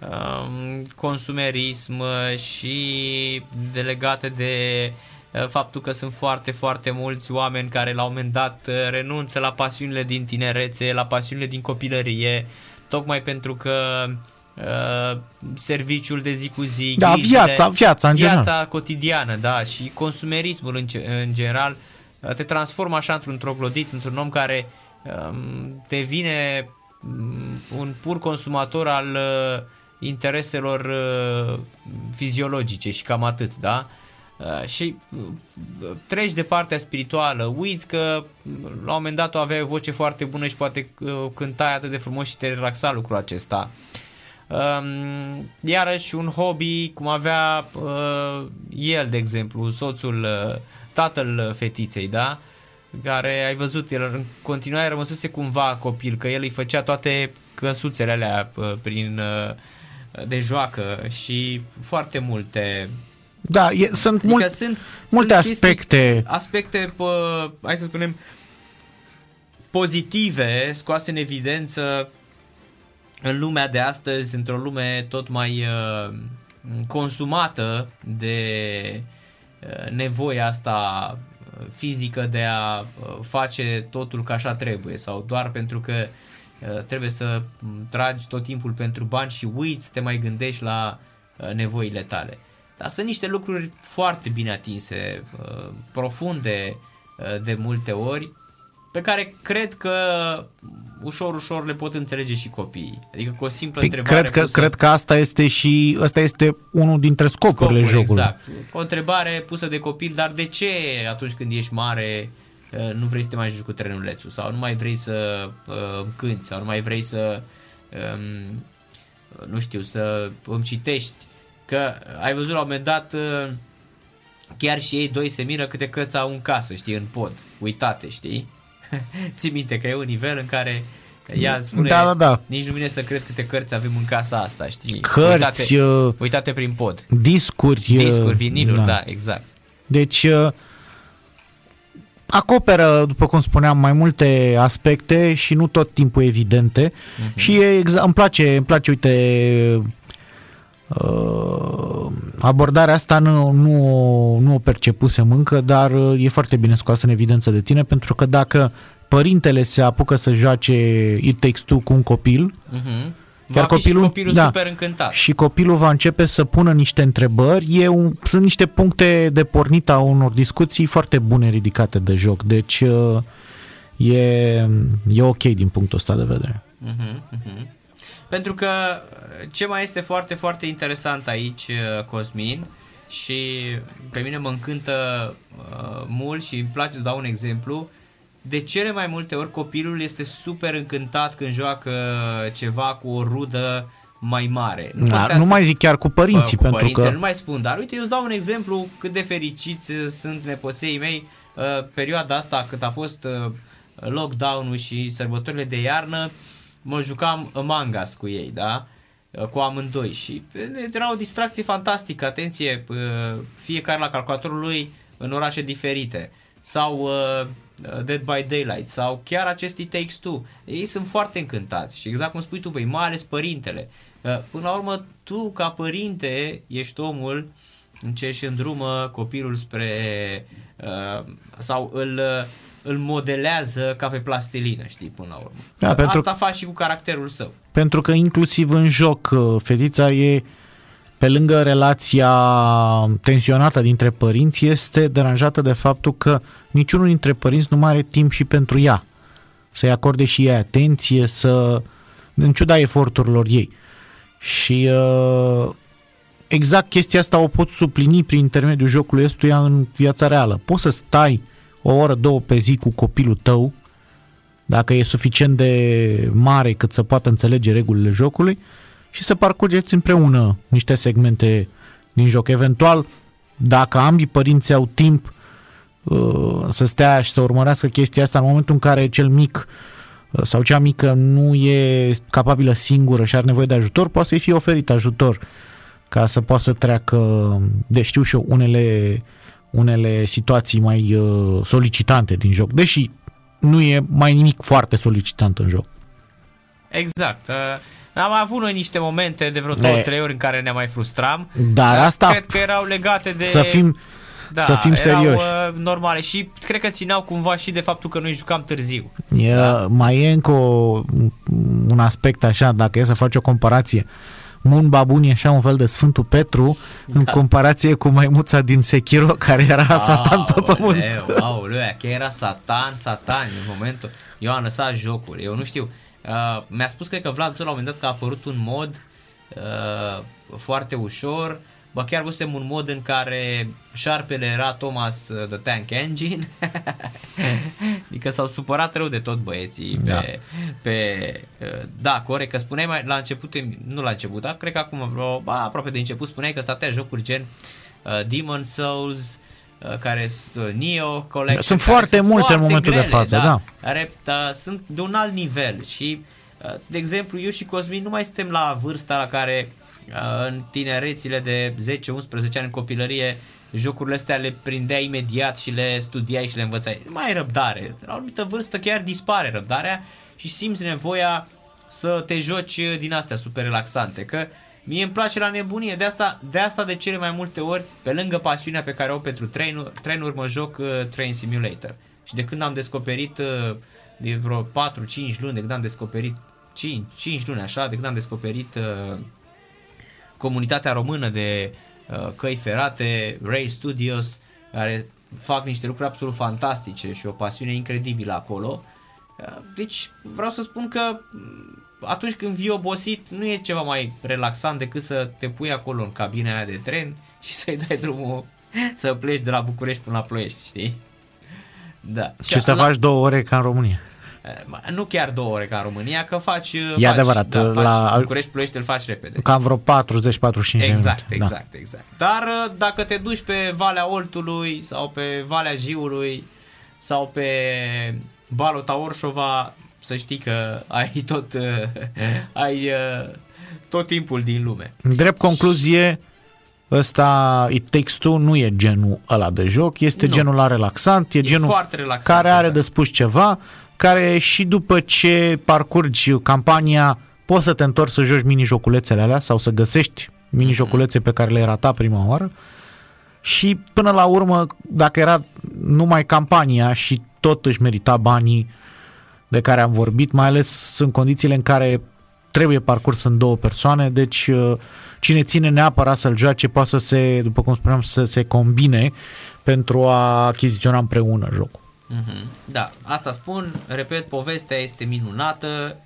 um, consumerism uh, și de legate de uh, faptul că sunt foarte, foarte mulți oameni care la un moment dat uh, renunță la pasiunile din tinerețe, la pasiunile din copilărie, tocmai pentru că uh, serviciul de zi cu zi, Da, grijile, viața- viața în viața general. cotidiană, da, și consumerismul în, ge- în general uh, te transformă așa într-un troglodit, într-un om care um, devine um, un pur consumator al uh, intereselor uh, fiziologice și cam atât, da? Uh, și uh, treci de partea spirituală, uiți că uh, la un moment dat o aveai o voce foarte bună și poate uh, cântai atât de frumos și te relaxa lucrul acesta. Um, iarăși un hobby cum avea uh, el, de exemplu, soțul, uh, tatăl fetiței, da? Care ai văzut, el în continuare rămăsese cumva copil, că el îi făcea toate căsuțele alea uh, prin uh, de joacă și foarte multe da, e, sunt mult, adică sunt, multe sunt chestii- aspecte. aspecte, pă, hai să spunem, pozitive, scoase în evidență în lumea de astăzi, într-o lume tot mai uh, consumată de uh, nevoia asta uh, fizică de a uh, face totul ca așa trebuie sau doar pentru că uh, trebuie să m, tragi tot timpul pentru bani și uiți, te mai gândești la uh, nevoile tale. Dar sunt niște lucruri foarte bine atinse, uh, profunde uh, de multe ori, pe care cred că ușor, ușor le pot înțelege și copiii. Adică cu o simplă Păi, întrebare cred, că, pusă- cred că asta este și ăsta este unul dintre scopurile Scopul, jocului. Exact. O întrebare pusă de copil, dar de ce atunci când ești mare uh, nu vrei să te mai joci cu trenulețul sau nu mai vrei să uh, cânti sau nu mai vrei să um, nu știu, să îmi citești că ai văzut la un moment dat uh, chiar și ei doi se miră câte cărți au în casă, știi, în pod, uitate, știi? Ții minte că e un nivel în care ea spune, Da, da, da. nici nu vine să cred câte cărți avem în casa asta, știi? Cărți, uitate, uh, uitate prin pod. discuri. Discuri, uh, viniluri, da. da, exact. Deci uh, acoperă, după cum spuneam, mai multe aspecte și nu tot timpul evidente. Mhm. Și e exa- îmi place, îmi place, uite, uh, abordarea asta nu, nu, o- nu o percepusem încă, dar uh, e foarte bine scoasă în evidență de tine, pentru că dacă părintele se apucă să joace It Takes Two cu un copil, Uh-huh. Iar Va fi copilul- și copilul da. super încântat. și copilul va începe să pună niște întrebări, e un, sunt niște puncte de pornit a unor discuții foarte bune ridicate de joc. Deci uh, e, e ok din punctul ăsta de vedere. Uh-huh, uh-huh. Pentru că uh, ce mai este foarte, foarte interesant aici, uh, Cosmin, și pe mine mă încântă uh, mult și îmi place să dau un exemplu, de cele mai multe ori copilul este super încântat când joacă ceva cu o rudă mai mare. Da, contează- nu mai zic chiar cu părinții, cu pentru părinții, că Nu mai spun, dar uite, eu îți dau un exemplu cât de fericiți sunt nepoței mei uh, perioada asta cât a fost uh, lockdown-ul și sărbătorile de iarnă, mă jucam Among Us cu ei, da? Uh, Cu amândoi și uh, era o distracție fantastică, atenție, uh, fiecare la calculatorul lui în orașe diferite sau uh, Dead by Daylight sau chiar acest It Takes Two. Ei sunt foarte încântați și exact cum spui tu, băi, mai ales părintele. Uh, Până la urmă, tu ca părinte ești omul în ce își îndrumă copilul spre uh, sau îl, îl modelează ca pe plastilină, știi, până la urmă. Da, pentru- Asta faci și cu caracterul său. pentru că inclusiv în joc uh, fetița e pe lângă relația tensionată dintre părinți, este deranjată de faptul că niciunul dintre părinți nu mai are timp și pentru ea. Să-i acorde și ei atenție, să în ciuda eforturilor ei. Și uh, exact chestia asta o poți suplini prin intermediul jocului ăstuia în viața reală. Poți să stai o oră, două pe zi cu copilul tău, dacă e suficient de mare cât să poată înțelege regulile jocului și să parcurgeți împreună niște segmente din joc. Eventual, dacă ambii părinți au timp uh, să stea și să urmărească chestia asta în momentul în care cel mic uh, sau cea mică nu e capabilă singură și are nevoie de ajutor, poate să-i fie oferit ajutor ca să poată să treacă, de știu și eu, unele, unele situații mai uh, solicitante din joc. Deși nu e mai nimic foarte solicitant în joc. Exact. Uh, Am avut noi niște momente de vreo Ne- 2-3 ori în care ne mai frustram. Dar asta Cred că erau legate de... să fim, da, să fim erau, serioși. uh, normale și cred că țineau cumva și de faptul că noi jucam târziu. E, Da. Mai e încă o, un aspect așa, dacă e să faci o comparație. Mun Babun e așa un fel de Sfântul Petru în Da. comparație cu maimuța din Sekiro care era satan pe pământ. Aoleu, aoleu, aia chiar era satan, satan în momentul. Eu am lăsat jocul, eu nu știu. Uh, mi-a spus, cred că Vlad, la un moment dat, că a apărut un mod uh, foarte ușor. Bă, chiar văzusem un mod în care șarpele era Thomas uh, the Tank Engine. adică s-au supărat rău de tot băieții Da. pe, pe uh, da, corect, că spuneai mai, la început, nu la început, dar cred că acum vreo, ba, aproape de început, spuneai că statea jocuri gen uh, Demon Souls, uh, care sunt uh, Neo Collection. Sunt care foarte multe în momentul de față, da. Care uh, sunt de un alt nivel și, uh, de exemplu, eu și Cosmin nu mai suntem la vârsta la care uh, în tinerețile de 10-11 ani în copilărie jocurile astea le prindea imediat și le studiai și le învățai. Nu mai ai răbdare. La o anumită vârstă chiar dispare răbdarea și simți nevoia să te joci din astea super relaxante. Că mie îmi place la nebunie, de asta, de asta de cele mai multe ori, pe lângă pasiunea pe care o au pentru trenuri, trenuri mă joc uh, Train Simulator. Și de când am descoperit uh, de vreo 4-5 luni, de când am descoperit 5, 5 luni așa, de când am descoperit uh, comunitatea română de uh, căi ferate, Ray Studios, care fac niște lucruri absolut fantastice și o pasiune incredibilă acolo. Uh, Deci vreau să spun că mm, atunci când vii obosit nu e ceva mai relaxant decât să te pui acolo în cabina aia de tren și să-i dai drumul să pleci de la București până la Ploiești, știi? Da. Și să la- faci două ore ca în România. Eh, Nu chiar două ore ca în România, că faci... E faci, adevărat, Da, faci la- București, Ploiești, îl faci repede. Cam vreo 40-45 de Exact, minute. exact, exact. Dar uh, dacă te duci pe Valea Oltului sau pe Valea Jiului sau pe Balota Orșova, să știi că ai tot uh, ai uh, tot timpul din lume. În drept concluzie, ăsta It Takes Two nu e genul ăla de joc, este Nu. genul la relaxant, e, E genul foarte relaxant, care are exact. de spus ceva, care și după ce parcurgi campania poți să te întorci să joci mini-joculețele alea sau să găsești mini-joculețe pe care le-ai ratat prima oară și până la urmă, dacă era numai campania și tot își merita banii de care am vorbit, mai ales în condițiile în care trebuie parcurs în două persoane, deci uh, cine ține neapărat să-l joace poate să se, după cum spuneam, să se combine pentru a achiziționa împreună jocul. Mhm. Da, asta spun, repet, povestea este minunată,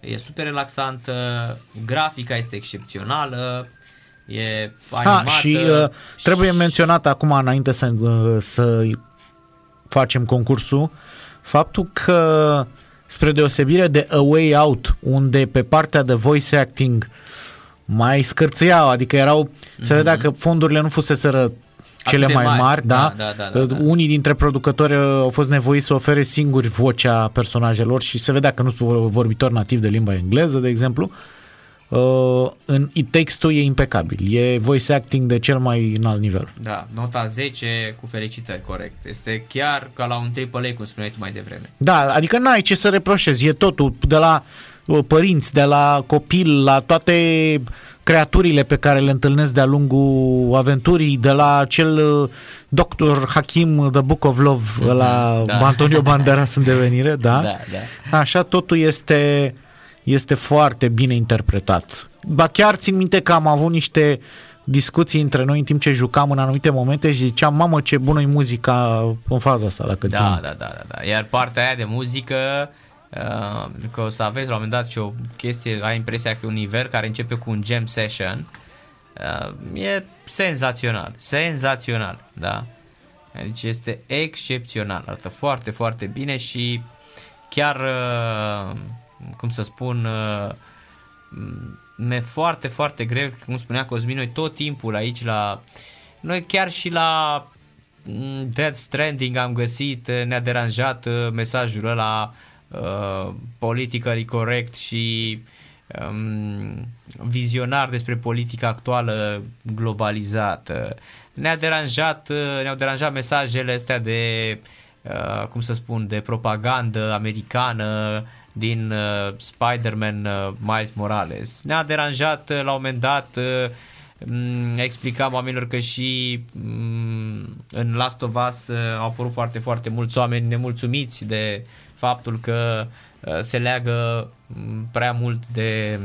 e super relaxantă, grafica este excepțională, e animată. Ha, și uh, trebuie menționat acum, înainte să, uh, să facem concursul, faptul că spre deosebire de A Way Out, unde pe partea de voice acting mai scârțâiau, adică erau, mm-hmm. se vedea că fondurile nu fuseseră cele de mai mari, mari. da? Da, da, da, da, da. Unii dintre producători au fost nevoiți să ofere singuri vocea personajelor și se vedea că nu sunt vorbitori nativ de limba engleză, de exemplu. Uh, în It Takes Two e impecabil. E voice acting de cel mai înalt nivel. Da, nota 10 cu felicitări, corect. Este chiar ca la un AAA, cum spuneai tu mai devreme. Da, adică n-ai ce să reproșezi. E totul de la uh, părinți, de la copil, la toate creaturile pe care le întâlnesc de-a lungul aventurii, de la cel uh, doctor Hakim, The Book of Love, mm-hmm, la da. Antonio Banderas în devenire, da? Da, da. Așa, totul este, este foarte bine interpretat. Ba chiar țin minte că am avut niște discuții între noi în timp ce jucam în anumite momente și ziceam, mamă ce bună e muzica în faza asta, dacă Da, țin. da, da, da, da. Iar partea aia de muzică, uh, că o să aveți la un moment dat și o chestie, ai impresia că e un nivel care începe cu un jam session, uh, e senzațional, senzațional, da. Deci este excepțional, arată foarte, foarte bine și chiar, uh, cum să spun, uh, mi-e foarte, foarte greu, cum spunea Cosmin, noi tot timpul aici la... Noi chiar și la mm, Dead Stranding am găsit, ne-a deranjat uh, mesajul ăla uh, politically corect și um, vizionar despre politica actuală globalizată. Ne-a deranjat, uh, ne-au deranjat mesajele astea de uh, cum să spun, de propagandă americană din uh, Spider-Man uh, Miles Morales. Ne-a deranjat uh, la un moment dat uh, m- explicam oamenilor că și m- în Last of Us uh, au apărut foarte, foarte mulți oameni nemulțumiți de faptul că uh, se leagă m- prea mult de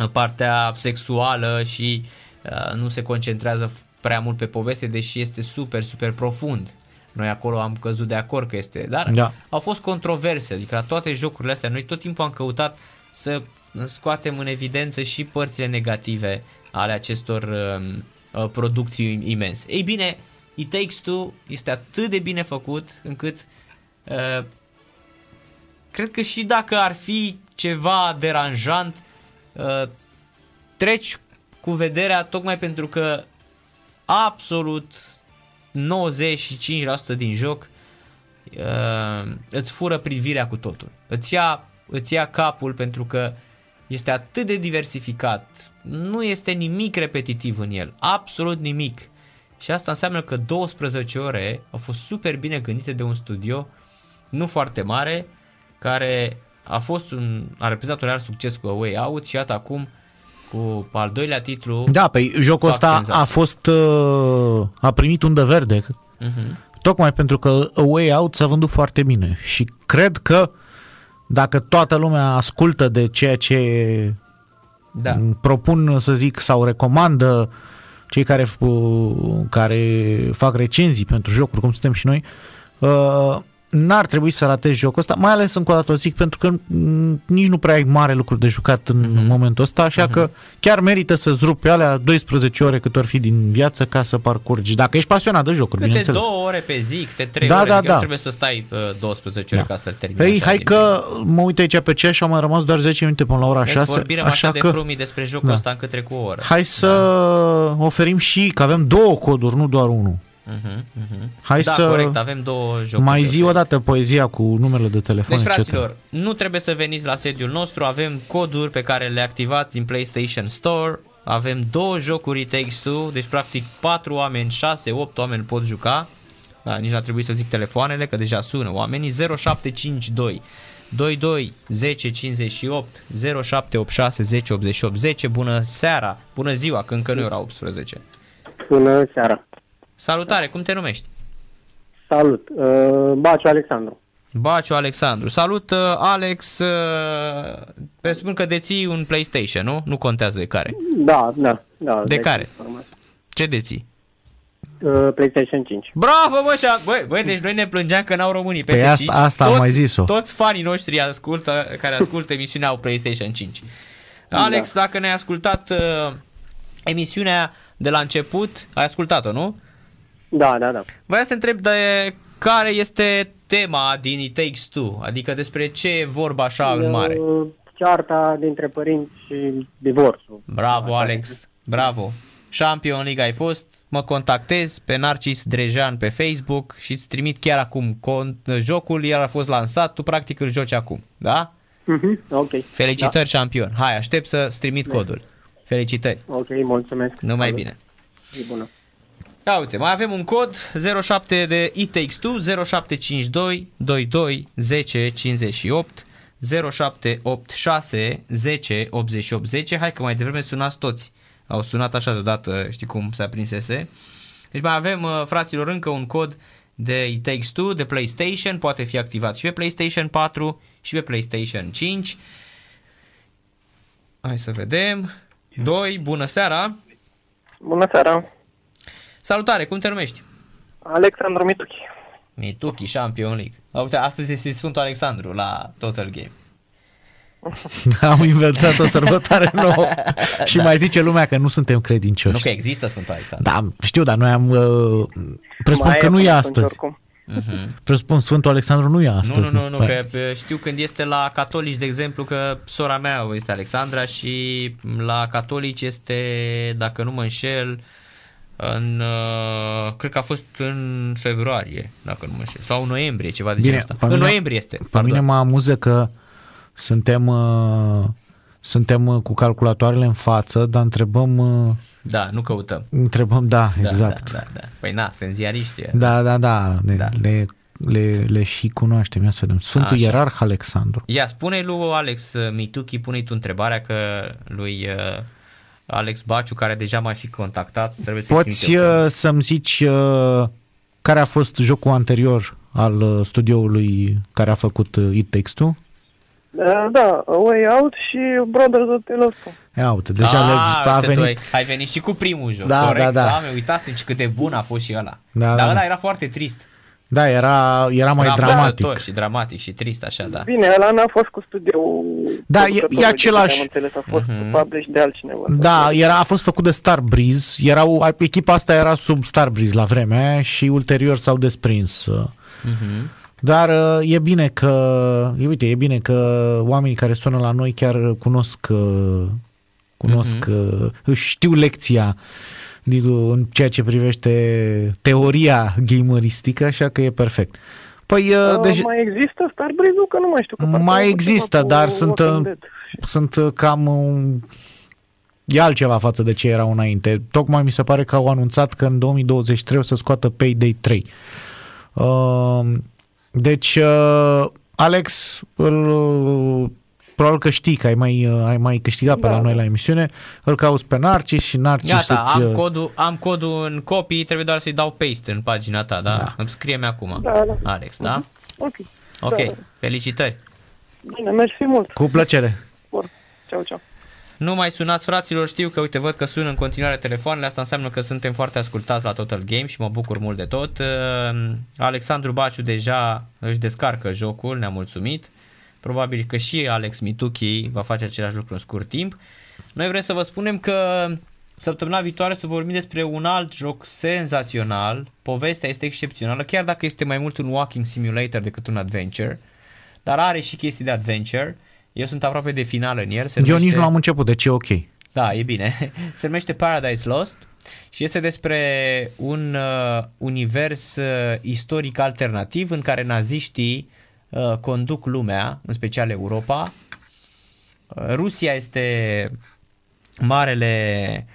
uh, partea sexuală și uh, nu se concentrează f- prea mult pe poveste, deși este super, super profund. Noi acolo am căzut de acord că este, dar Da. au fost controverse, adică la toate jocurile astea, noi tot timpul am căutat să scoatem în evidență și părțile negative ale acestor um, uh, producții imense. Ei bine, It Takes Two este atât de bine făcut încât uh, cred că și dacă ar fi ceva deranjant, uh, treci cu vederea tocmai pentru că absolut 95% din joc uh, îți fură privirea cu totul. Îți ia, îți ia capul pentru că este atât de diversificat. Nu este nimic repetitiv în el. Absolut nimic. Și asta înseamnă că 12 ore au fost super bine gândite de un studio nu foarte mare care a fost un, a reprezentat un real succes cu A Way Out și iată acum cu al doilea titlu Da, pe jocul Fac ăsta senzație. a fost uh, a primit undă verde uh-huh. tocmai pentru că A Way Out s-a vândut foarte bine și cred că dacă toată lumea ascultă de ceea ce Da. Mm, propun să zic sau recomandă cei care, uh, care fac recenzii pentru jocuri, cum suntem și noi, uh, n-ar trebui să ratezi jocul ăsta, mai ales încă o dată o zic, pentru că mm, nici nu prea ai mare lucru de jucat în Mhm. uh-huh. momentul ăsta, așa uh-huh. că chiar merită să-ți rupi alea 12 ore cât or fi din viață ca să parcurgi. Dacă ești pasionat de jocuri, Câte bineînțeles. două ore pe zi, câte trei Da, ore, da, adică da. nu trebuie să stai uh, 12 ore Da. ca să-l termini. Păi, așa hai din că mă uit aici pe ce și am mai rămas doar 10 minute până la ora Deci 6, vorbim așa, așa de că frumii despre jocul Da. ăsta încât trec cu o oră. hai să oferim și, că avem două coduri, nu doar unul. Uh-huh, uh-huh. Hai da, să corect, avem două jocuri. mai de zi o oferit. dată poezia cu numerele de telefon, Deci, etc. fraților, nu trebuie să veniți la sediul nostru, avem coduri pe care le activați din PlayStation Store, avem două jocuri It Takes Two, deci practic 4 oameni, 6, 8 oameni pot juca, da, nici n-a trebuit să zic telefoanele, că deja sună oamenii, 0752 22 10 58 0786 10 88 10, bună seara, bună ziua, că încă nu era 18. Bună seara. Salutare, cum te numești? Salut. Uh, Baciu Alexandru. Baciu Alexandru. Salut, uh, Alex. Uh, presupun că deții un PlayStation, nu? Nu contează de care. Da, da, da. De deci care? informații. Ce deții? Uh, PlayStation 5. Bravo, bă, și băi, băi, deci noi ne plângeam că n-au românii Păi PS5. asta- asta am mai zis-o. Toți fanii noștri ascultă, care ascultă emisiunea au PlayStation 5. Alex, dacă ne-ai ascultat uh, emisiunea de la început, ai ascultat-o, nu? Da, da, da. Vreau să te întreb de care este tema din It Takes Two, adică despre ce e vorba așa în mare. Uh, cearta dintre părinți și divorțul. Bravo, Alex. Bravo. Champion League ai fost, mă contactez pe Narcis Drejan pe Facebook și îți trimit chiar acum con- jocul, el a fost lansat, tu practic îl joci acum, da? Mhm, ok. Felicitări, champion. Hai, aștept să-ți trimit codul. Felicitări. Da. Ok, mulțumesc. Numai Salut. bine. Zi bună. Ia uite, mai avem un cod 07 de It Takes Two 0752 22 10 58 0786 10 88 10 Hai că mai devreme sunați toți. Au sunat așa deodată, știi cum se aprinsese Deci mai avem, uh, fraților, încă un cod de It Takes Two de PlayStation. Poate fi activat și pe PlayStation 4 și pe PlayStation 5 Hai să vedem. 2, bună seara. Bună seara, Salutare, cum te numești? Alexandru Mituchi. Mituki Champion League. Uite, astăzi este Sfântul Alexandru la Total Game. Am inventat o sărbătoare nouă și mai zice lumea că nu suntem credincioși. Nu că există Sfântul Alexandru. Da, știu, dar noi am... Uh, presupun Mai că nu e până astăzi. atunci oricum. Uh-huh. Presupun Sfântul Alexandru nu e astăzi. Nu, nu, nu, nu, Păi, că pe- știu când este la catolici, de exemplu, că sora mea este Alexandra și la catolici este, dacă nu mă înșel, în, uh, cred că a fost în februarie, dacă nu mă înșel, sau în noiembrie, ceva de Bine, genul ăsta. pe În mine- noiembrie este, Pe pardon. mine mă amuză că suntem, uh, suntem uh, cu calculatoarele în față, dar întrebăm, uh, Da, nu căutăm. întrebăm, da, Da, exact. Da, da, da. Păi na, suntem ziariști. Da, da, da, le, Da. Le, le, le și cunoaștem. Ia să vedem. Sfântul Așa. Ierarh Alexandru. Ia, spune lui Alex uh, Mituki, pune tu întrebarea că lui uh, Alex Baciu, care deja m-a și contactat, trebuie să Poți uh, să-mi zici uh, care a fost jocul anterior al uh, studioului care a făcut uh, It Takes Two? Da, da, A Way Out și Brothers of the Lost. Ia uite, deja le, a uite, tu venit. ai, ai venit și cu primul joc, Da, corect? da, da. mi uitasem și cât de bun a fost și ăla. Da, Dar da, ăla da. era foarte trist. Da, era, era mai era dramatic. apăsător și dramatic și trist, așa, da. Bine, ăla n-a fost cu studioul. Da, e- producătorului, e același- Am înțeles, a fost Mhm. published de altcineva. Da, era, a fost făcut de Star Breeze. Erau, echipa asta era sub Star Breeze la vremea aia și ulterior s-au desprins. uh. Mhm. Dar uh, e bine că, e, uite, e bine că oamenii care sună la noi chiar cunosc, uh, cunosc, uh, își știu lecția din- în ceea ce privește teoria gameristică, așa că e perfect. Păi, uh, Uh, deci, Mai există Star Breeze-ul? Că nu mai știu. Că parcă Mai au făcut există, ceva cu dar sunt, Walking uh, Dead. sunt uh, cam uh, e altceva față de ce erau înainte. Tocmai mi se pare că au anunțat că în 2023 o să scoată Payday 3. Uh, deci, uh, Alex, îl, uh, probabil că știi că ai mai, uh, ai mai câștigat pe Da, la noi da. la emisiune, îl cauți pe Narcis și Narcis Gata, îți... am uh, codul, am codul în copii, trebuie doar să-i dau paste în pagina ta, da? Da. Îmi scrie-mi acum, Da, da. Alex, da? Ok. Ok, Da. felicitări. Bine, mersi mult. Cu plăcere. Bun. Ceau, ceau. Nu mai sunați fraților, știu că uite văd că sună în continuare telefoanele, asta înseamnă că suntem foarte ascultați la Total Game și mă bucur mult de tot. Uh, Alexandru Baciu deja își descarcă jocul, ne-a mulțumit. Probabil că și Alex Mituki va face același lucru în scurt timp. Noi vrem să vă spunem că săptămâna viitoare să vorbim despre un alt joc senzațional. Povestea este excepțională, chiar dacă este mai mult un walking simulator decât un adventure. Dar are și chestii de adventure. Eu sunt aproape de final în el. Se Eu nici numește- nu am început, deci e ok. da, e bine. Se numește Paradise Lost și este despre un uh, univers uh, istoric alternativ în care naziștii uh, conduc lumea, în special Europa. Uh, Rusia este marele,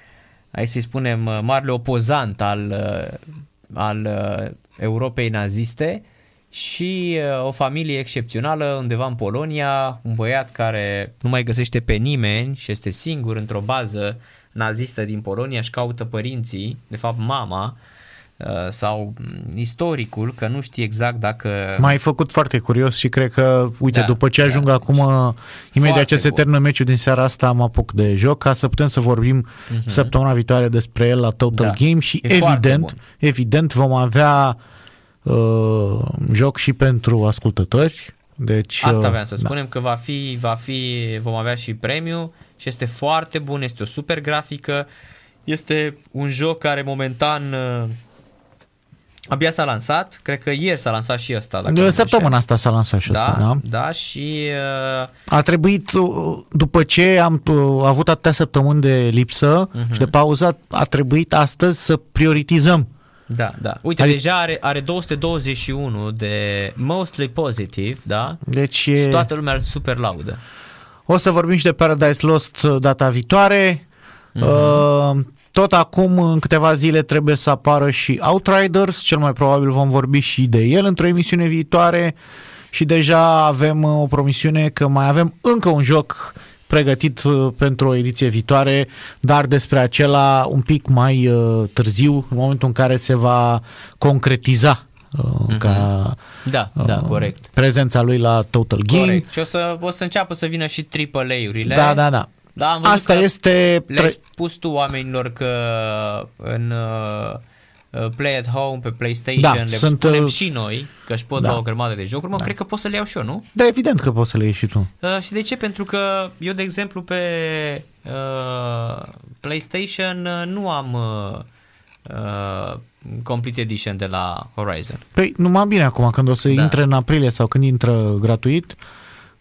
hai să-i spunem, uh, marele opozant al, uh, al uh, Europei naziste și uh, o familie excepțională undeva în Polonia, un băiat care nu mai găsește pe nimeni și este singur într-o bază nazistă din Polonia și caută părinții, de fapt mama uh, sau mm, istoricul, că nu știe exact dacă... M-ai făcut foarte curios și cred că, uite, Da, după ce ajung da. acum, imediat Foarte ce se bun. termină meciul din seara asta, mă apuc de joc ca să putem să vorbim săptămâna viitoare despre el la Total Mhm. Da. Game și E foarte evident, bun. evident vom avea uh, joc și pentru ascultători. Deci, Asta uh, vreau să spunem că va fi, va fi, vom avea și premiu și este foarte bun, este o super grafică, este un joc care momentan uh, Abia s-a lansat, cred că ieri s-a lansat și ăsta. Dacă De nu Săptămâna greșesc. asta s-a lansat și da, ăsta, da? da, și uh, A trebuit, uh, după ce am uh, avut atâtea săptămâni de lipsă Mhm. și de pauză, a trebuit astăzi să prioritizăm. da, da. Uite, Adică- deja are, are 221 de mostly positive, da? Deci Și e... toată lumea îl super laudă. O să vorbim și de Paradise Lost uh, data viitoare. Mhm. Uh, tot acum, în câteva zile, trebuie să apară și Outriders. Cel mai probabil vom vorbi și de el într-o emisiune viitoare. Și deja avem uh, o promisiune că mai avem încă un joc pregătit uh, pentru o ediție viitoare, dar despre acela un pic mai uh, târziu, în momentul în care se va concretiza uh, ca Da, da, corect. prezența lui la Total Game. Corect. Și o să, o să înceapă să vină și AAA-urile. Da, da, da. Da, am văzut Asta că este... Le-ai tre- spus tu oamenilor că în uh, uh, Play at Home pe PlayStation Da, le sunt, spunem uh, și noi că își pot da. lua o grămadă de jocuri. Mă, cred că pot să le iau și eu, nu? Da, evident că poți să le iei și tu. Uh, și de ce? Pentru că eu, de exemplu, pe uh, PlayStation uh, nu am uh, uh, Complete Edition de la Horizon. Păi numai bine acum, când o să Da. intre în aprilie sau când intră gratuit,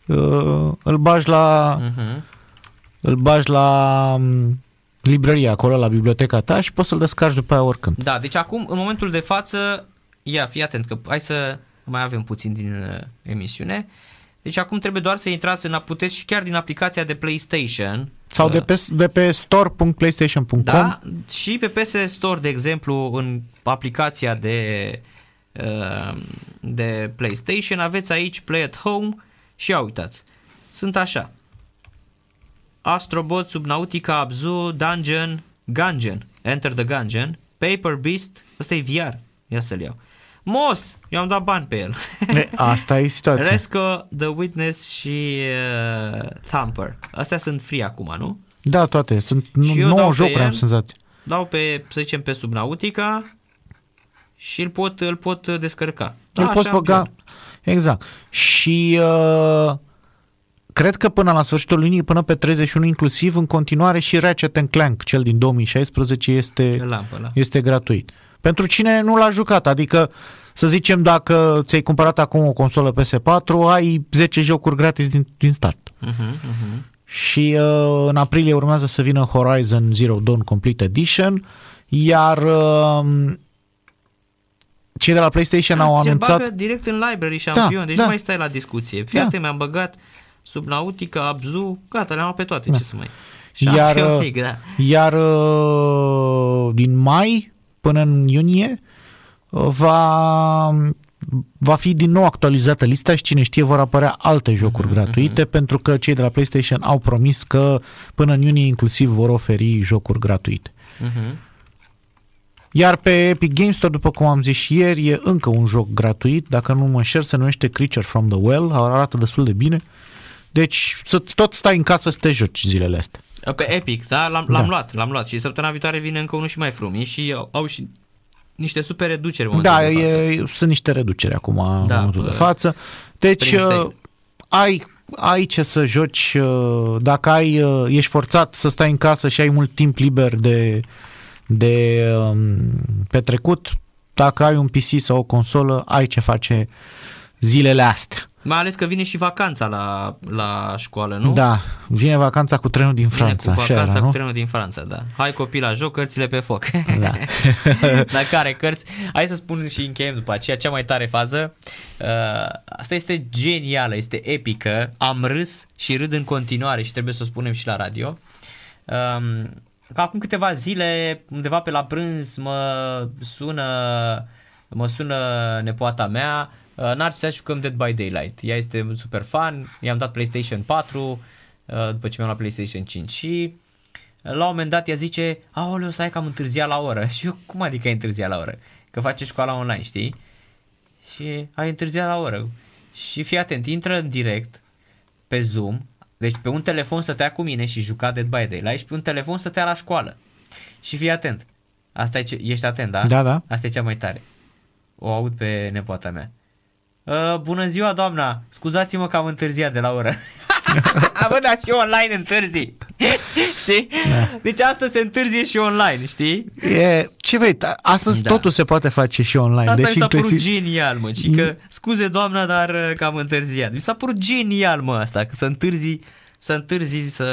uh, îl bagi la, Uh-huh. Îl bagi la um, librăria acolo, la biblioteca ta și poți să-l descarci după aia oricând. Da, deci acum, în momentul de față, ia, fii atent că hai să mai avem puțin din uh, emisiune. Deci acum trebuie doar să intrați în, puteți și chiar din aplicația de PlayStation. Sau de uh, pe, de pe store.playstation.com Da, și pe PS Store, de exemplu, în aplicația de, uh, de PlayStation, aveți aici Play at Home și ia uitați. Sunt așa. Astrobot, Subnautica, Abzu, Dungeon, Gungeon, Enter the Gungeon, Paper Beast, ăsta e VR, ia să-l iau. Moss, eu am dat bani pe el. E, asta e situația. Resco, The Witness și uh, Thumper. Astea sunt free acum, nu? Da, toate. Sunt Și eu 9 dau pe jocuri, am el. senzație. dau pe, să zicem, pe Subnautica și îl pot, îl pot descărca. Îl Da, poți așa băga. am Exact. Și uh, cred că până la sfârșitul lunii, până pe 31 inclusiv, în continuare și Ratchet Clank, cel din 2016, este, Pe lampă, da. este gratuit. Pentru cine nu l-a jucat, adică să zicem dacă ți-ai cumpărat acum o consolă PS4, ai 10 jocuri gratis din, din start. Uh-huh, uh-huh. Și uh, în aprilie urmează să vină Horizon Zero Dawn Complete Edition, iar uh, cei de la PlayStation au Ți-l anunțat... bagă direct în library șampion, Da, deci da. nu mai stai la discuție. Fii Da. atent, mi-am băgat Subnautica, Abzu, gata, le-am luat pe toate, Da. ce să mai... Iar, Champion uh, League, da. Iar uh, din mai până în iunie uh, va, va fi din nou actualizată lista și cine știe vor apărea alte jocuri Mhm, gratuite pentru că cei de la PlayStation au promis că până în iunie inclusiv vor oferi jocuri gratuite. Uh-huh. Iar pe Epic Games Store, după cum am zis și ieri, e încă un joc gratuit, dacă nu mă înșel, se numește Creature from the Well, arată destul de bine. Deci să tot stai în casă să te joci zilele astea. Pe Epic, da? L-am, l-am Da. luat, l-am luat și săptămâna viitoare vine încă unul și mai frumos și au, au și niște super reduceri în Da, momentul de față. e, sunt niște reduceri acum în Da, momentul de bă, față. Deci prin uh, sale. ai, ai ce să joci, uh, dacă ai, uh, ești forțat să stai în casă și ai mult timp liber de, de um, petrecut, dacă ai un PC sau o consolă, ai ce face zilele astea. Mai ales că vine și vacanța la, la școală, nu? Da, vine vacanța cu trenul din Vine Franța, cu așa vacanța era, cu nu? trenul din Franța, da. Hai copii la joc, cărțile pe foc. Da. Dar care cărți? Hai să spun și încheiem după aceea cea mai tare fază. Uh, asta este genială, este epică. Am râs și râd în continuare și trebuie să o spunem și la radio. Um, că acum câteva zile, undeva pe la prânz, mă sună, mă sună nepoata mea, uh, n-ar să jucăm Dead by Daylight. Ea este un super fan, i-am dat PlayStation 4, uh, după ce mi-am luat PlayStation 5 și la un moment dat ea zice, aoleu, stai că am întârziat la oră. Și eu, cum adică ai întârziat la oră? Că face școala online, știi? Și ai întârziat la oră. Și fii atent, intră în direct pe Zoom, deci pe un telefon stătea cu mine și juca Dead by Daylight și pe un telefon stătea la școală. Și fii atent. Asta e ce, ești atent, da? Da, da. Asta e cea mai tare. O aud pe nepoata mea. Uh, bună ziua, doamna! Scuzați-mă că am întârziat de la oră. Bă, dar și online întârzi. știi? Da. Deci asta se întârzie și online, știi? E, ce vei, ta- astăzi Da. da. totul se poate face și online. Asta deci mi s-a părut inclusiv... genial, mă, și că, scuze doamna, dar uh, că am întârziat. Mi s-a părut genial, mă, asta, că să întârzi, să întârzi să...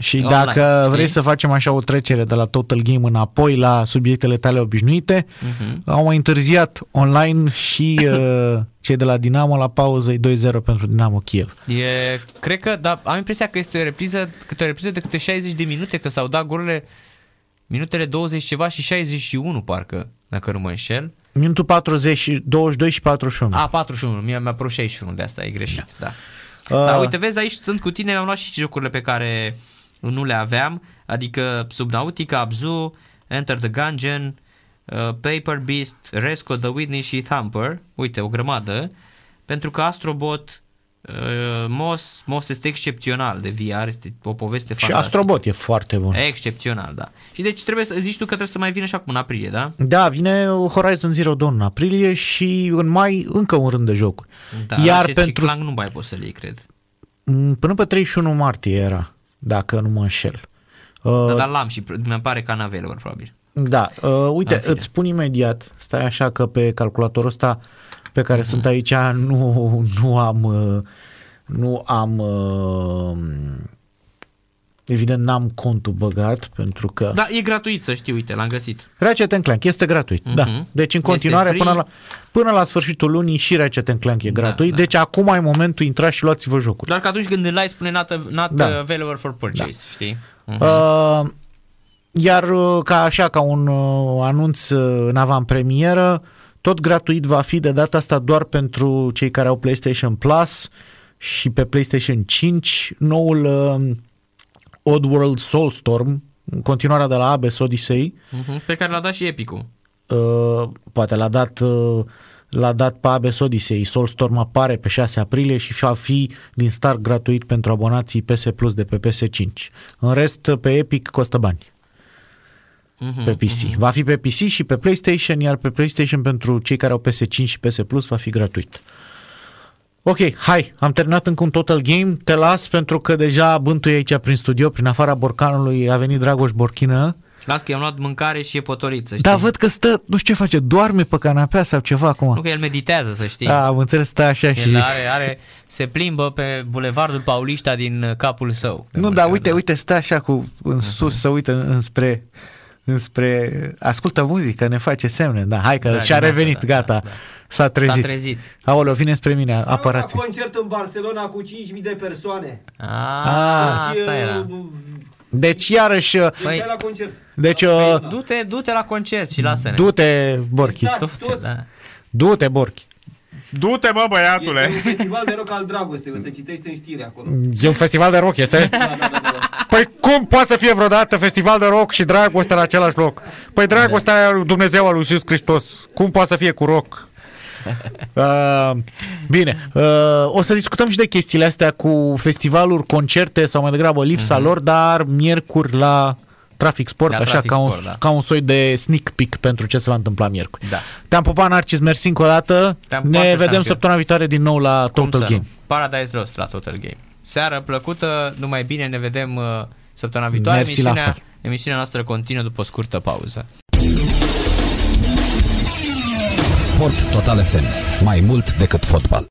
Și online, dacă știi? vrei să facem așa o trecere de la Total Game înapoi la subiectele tale obișnuite, Mhm. au mai întârziat online și uh, cei de la Dinamo la pauză e 2-0 pentru Dinamo Kiev. E, cred că, dar am impresia că este o repriză, câte o repriză de câte 60 de minute, că s-au dat golurile minutele 20 ceva și 61 parcă, dacă nu mă înșel. Minutul 40, 22 și 41. A, 41, mie mi-a părut 61 de asta, e greșit, da. Uh, Da, uite, vezi, aici sunt cu tine, am luat și jocurile pe care nu le aveam, adică Subnautica, Abzu, Enter the Gungeon, uh, Paper Beast, Resco, The Whitney și Thumper, uite, o grămadă, pentru că Astrobot, uh, Moss, Moss este excepțional de VR, este o poveste și fantastică. Astrobot e foarte bun. Excepțional, da. Și deci trebuie să zici tu că trebuie să mai vină și acum în aprilie, da? Da, vine Horizon Zero Dawn în aprilie și în mai încă un rând de jocuri. Da, Iar Ratchet și pentru Clank nu mai poți să le iei, cred. m, până pe 31 martie era, dacă nu mă înșel. Uh, Da, dar l-am și mi pare că available, probabil. Da, uh, uite, În fine. îți spun imediat, stai așa că pe calculatorul ăsta pe care sunt aici nu, nu am, uh, nu am, uh, evident n-am contul băgat pentru că Da, e gratuit să știi, uite, l-am găsit. Ratchet Clank este gratuit, Mhm. da. Deci în Este continuare free. până la, până la sfârșitul lunii și Ratchet Clank e Da, gratuit, da. deci acum e momentul, intrați și luați-vă jocul. Doar că atunci când îl ai spune not, not Da. da. available for purchase, da. știi? Mhm. Uh, iar uh, ca așa, ca un uh, anunț uh, în avantpremieră, tot gratuit va fi de data asta doar pentru cei care au PlayStation Plus și pe PlayStation 5 noul uh, Oddworld Soulstorm, continuarea de la Abyss Odyssey, Mhm. Pe care l-a dat și Epic-ul. uh, poate l-a dat uh, l-a dat pe Abyss Odyssey. Soulstorm apare pe 6 aprilie și va fi din start gratuit pentru abonații PS Plus de pe PS5. În rest, pe Epic costă bani Mhm. pe PC. Va fi pe PC și pe PlayStation, iar pe PlayStation pentru cei care au PS5 și PS Plus va fi gratuit. Ok, hai, am terminat încă un Total Game, te las pentru că deja bântui aici prin studio, prin afara borcanului a venit Dragoș Borchină. Las că i-am luat mâncare și e potorit, să știi. Da, văd că stă, nu știu ce face, doarme pe canapea sau ceva acum. Nu că el meditează, să știi. Da, am înțeles, stă așa și... El are, are, se plimbă pe bulevardul Paulista din uh, capul său. De Nu, multe dar ori, uite, uite, stă așa cu în sus, să uită înspre înspre ascultă muzică, ne face semne. Da, hai că Da, și-a dimineața, revenit, da, gata. da, da. S-a trezit. S-a trezit. Aoleu, vine spre mine, Am apărați. la concert în Barcelona cu 5.000 de persoane. A, Ah, Deci, asta era. uh, Deci iarăși, Deci Păi- la concert. deci uh, Du-te, du-te la concert și lasă-ne. du-te, Borchi. Stați Du-te, toți. da. Du-te, Borchi. Du-te, bă, băiatule. Este un festival de rock al dragostei, o să citești în știri acolo. E un festival de rock, este? Da, da, da, da. Da. Păi cum poate să fie vreodată festival de rock și dragoste la același loc? Păi dragostea aia lui Dumnezeu al lui Iisus Hristos. Cum poate să fie cu rock? Uh, bine, uh, o să discutăm și de chestiile astea cu festivaluri, concerte sau mai degrabă lipsa lor, dar miercuri la Trafic Sport, La așa Trafic ca, un, Sport, da. ca un soi de sneak peek pentru ce se va întâmpla miercuri. Da. Te-am pupat, Narcis, mersi încă o dată. Te-am Ne pupat, vedem șampion. săptămâna viitoare din nou la Cum Total să Game. Nu? Paradise Lost la Total Game seară plăcută, numai bine, ne vedem uh, săptămâna viitoare. Mersi emisiunea, emisiunea noastră continuă după o scurtă pauză. Sport Total FM. Mai mult decât fotbal.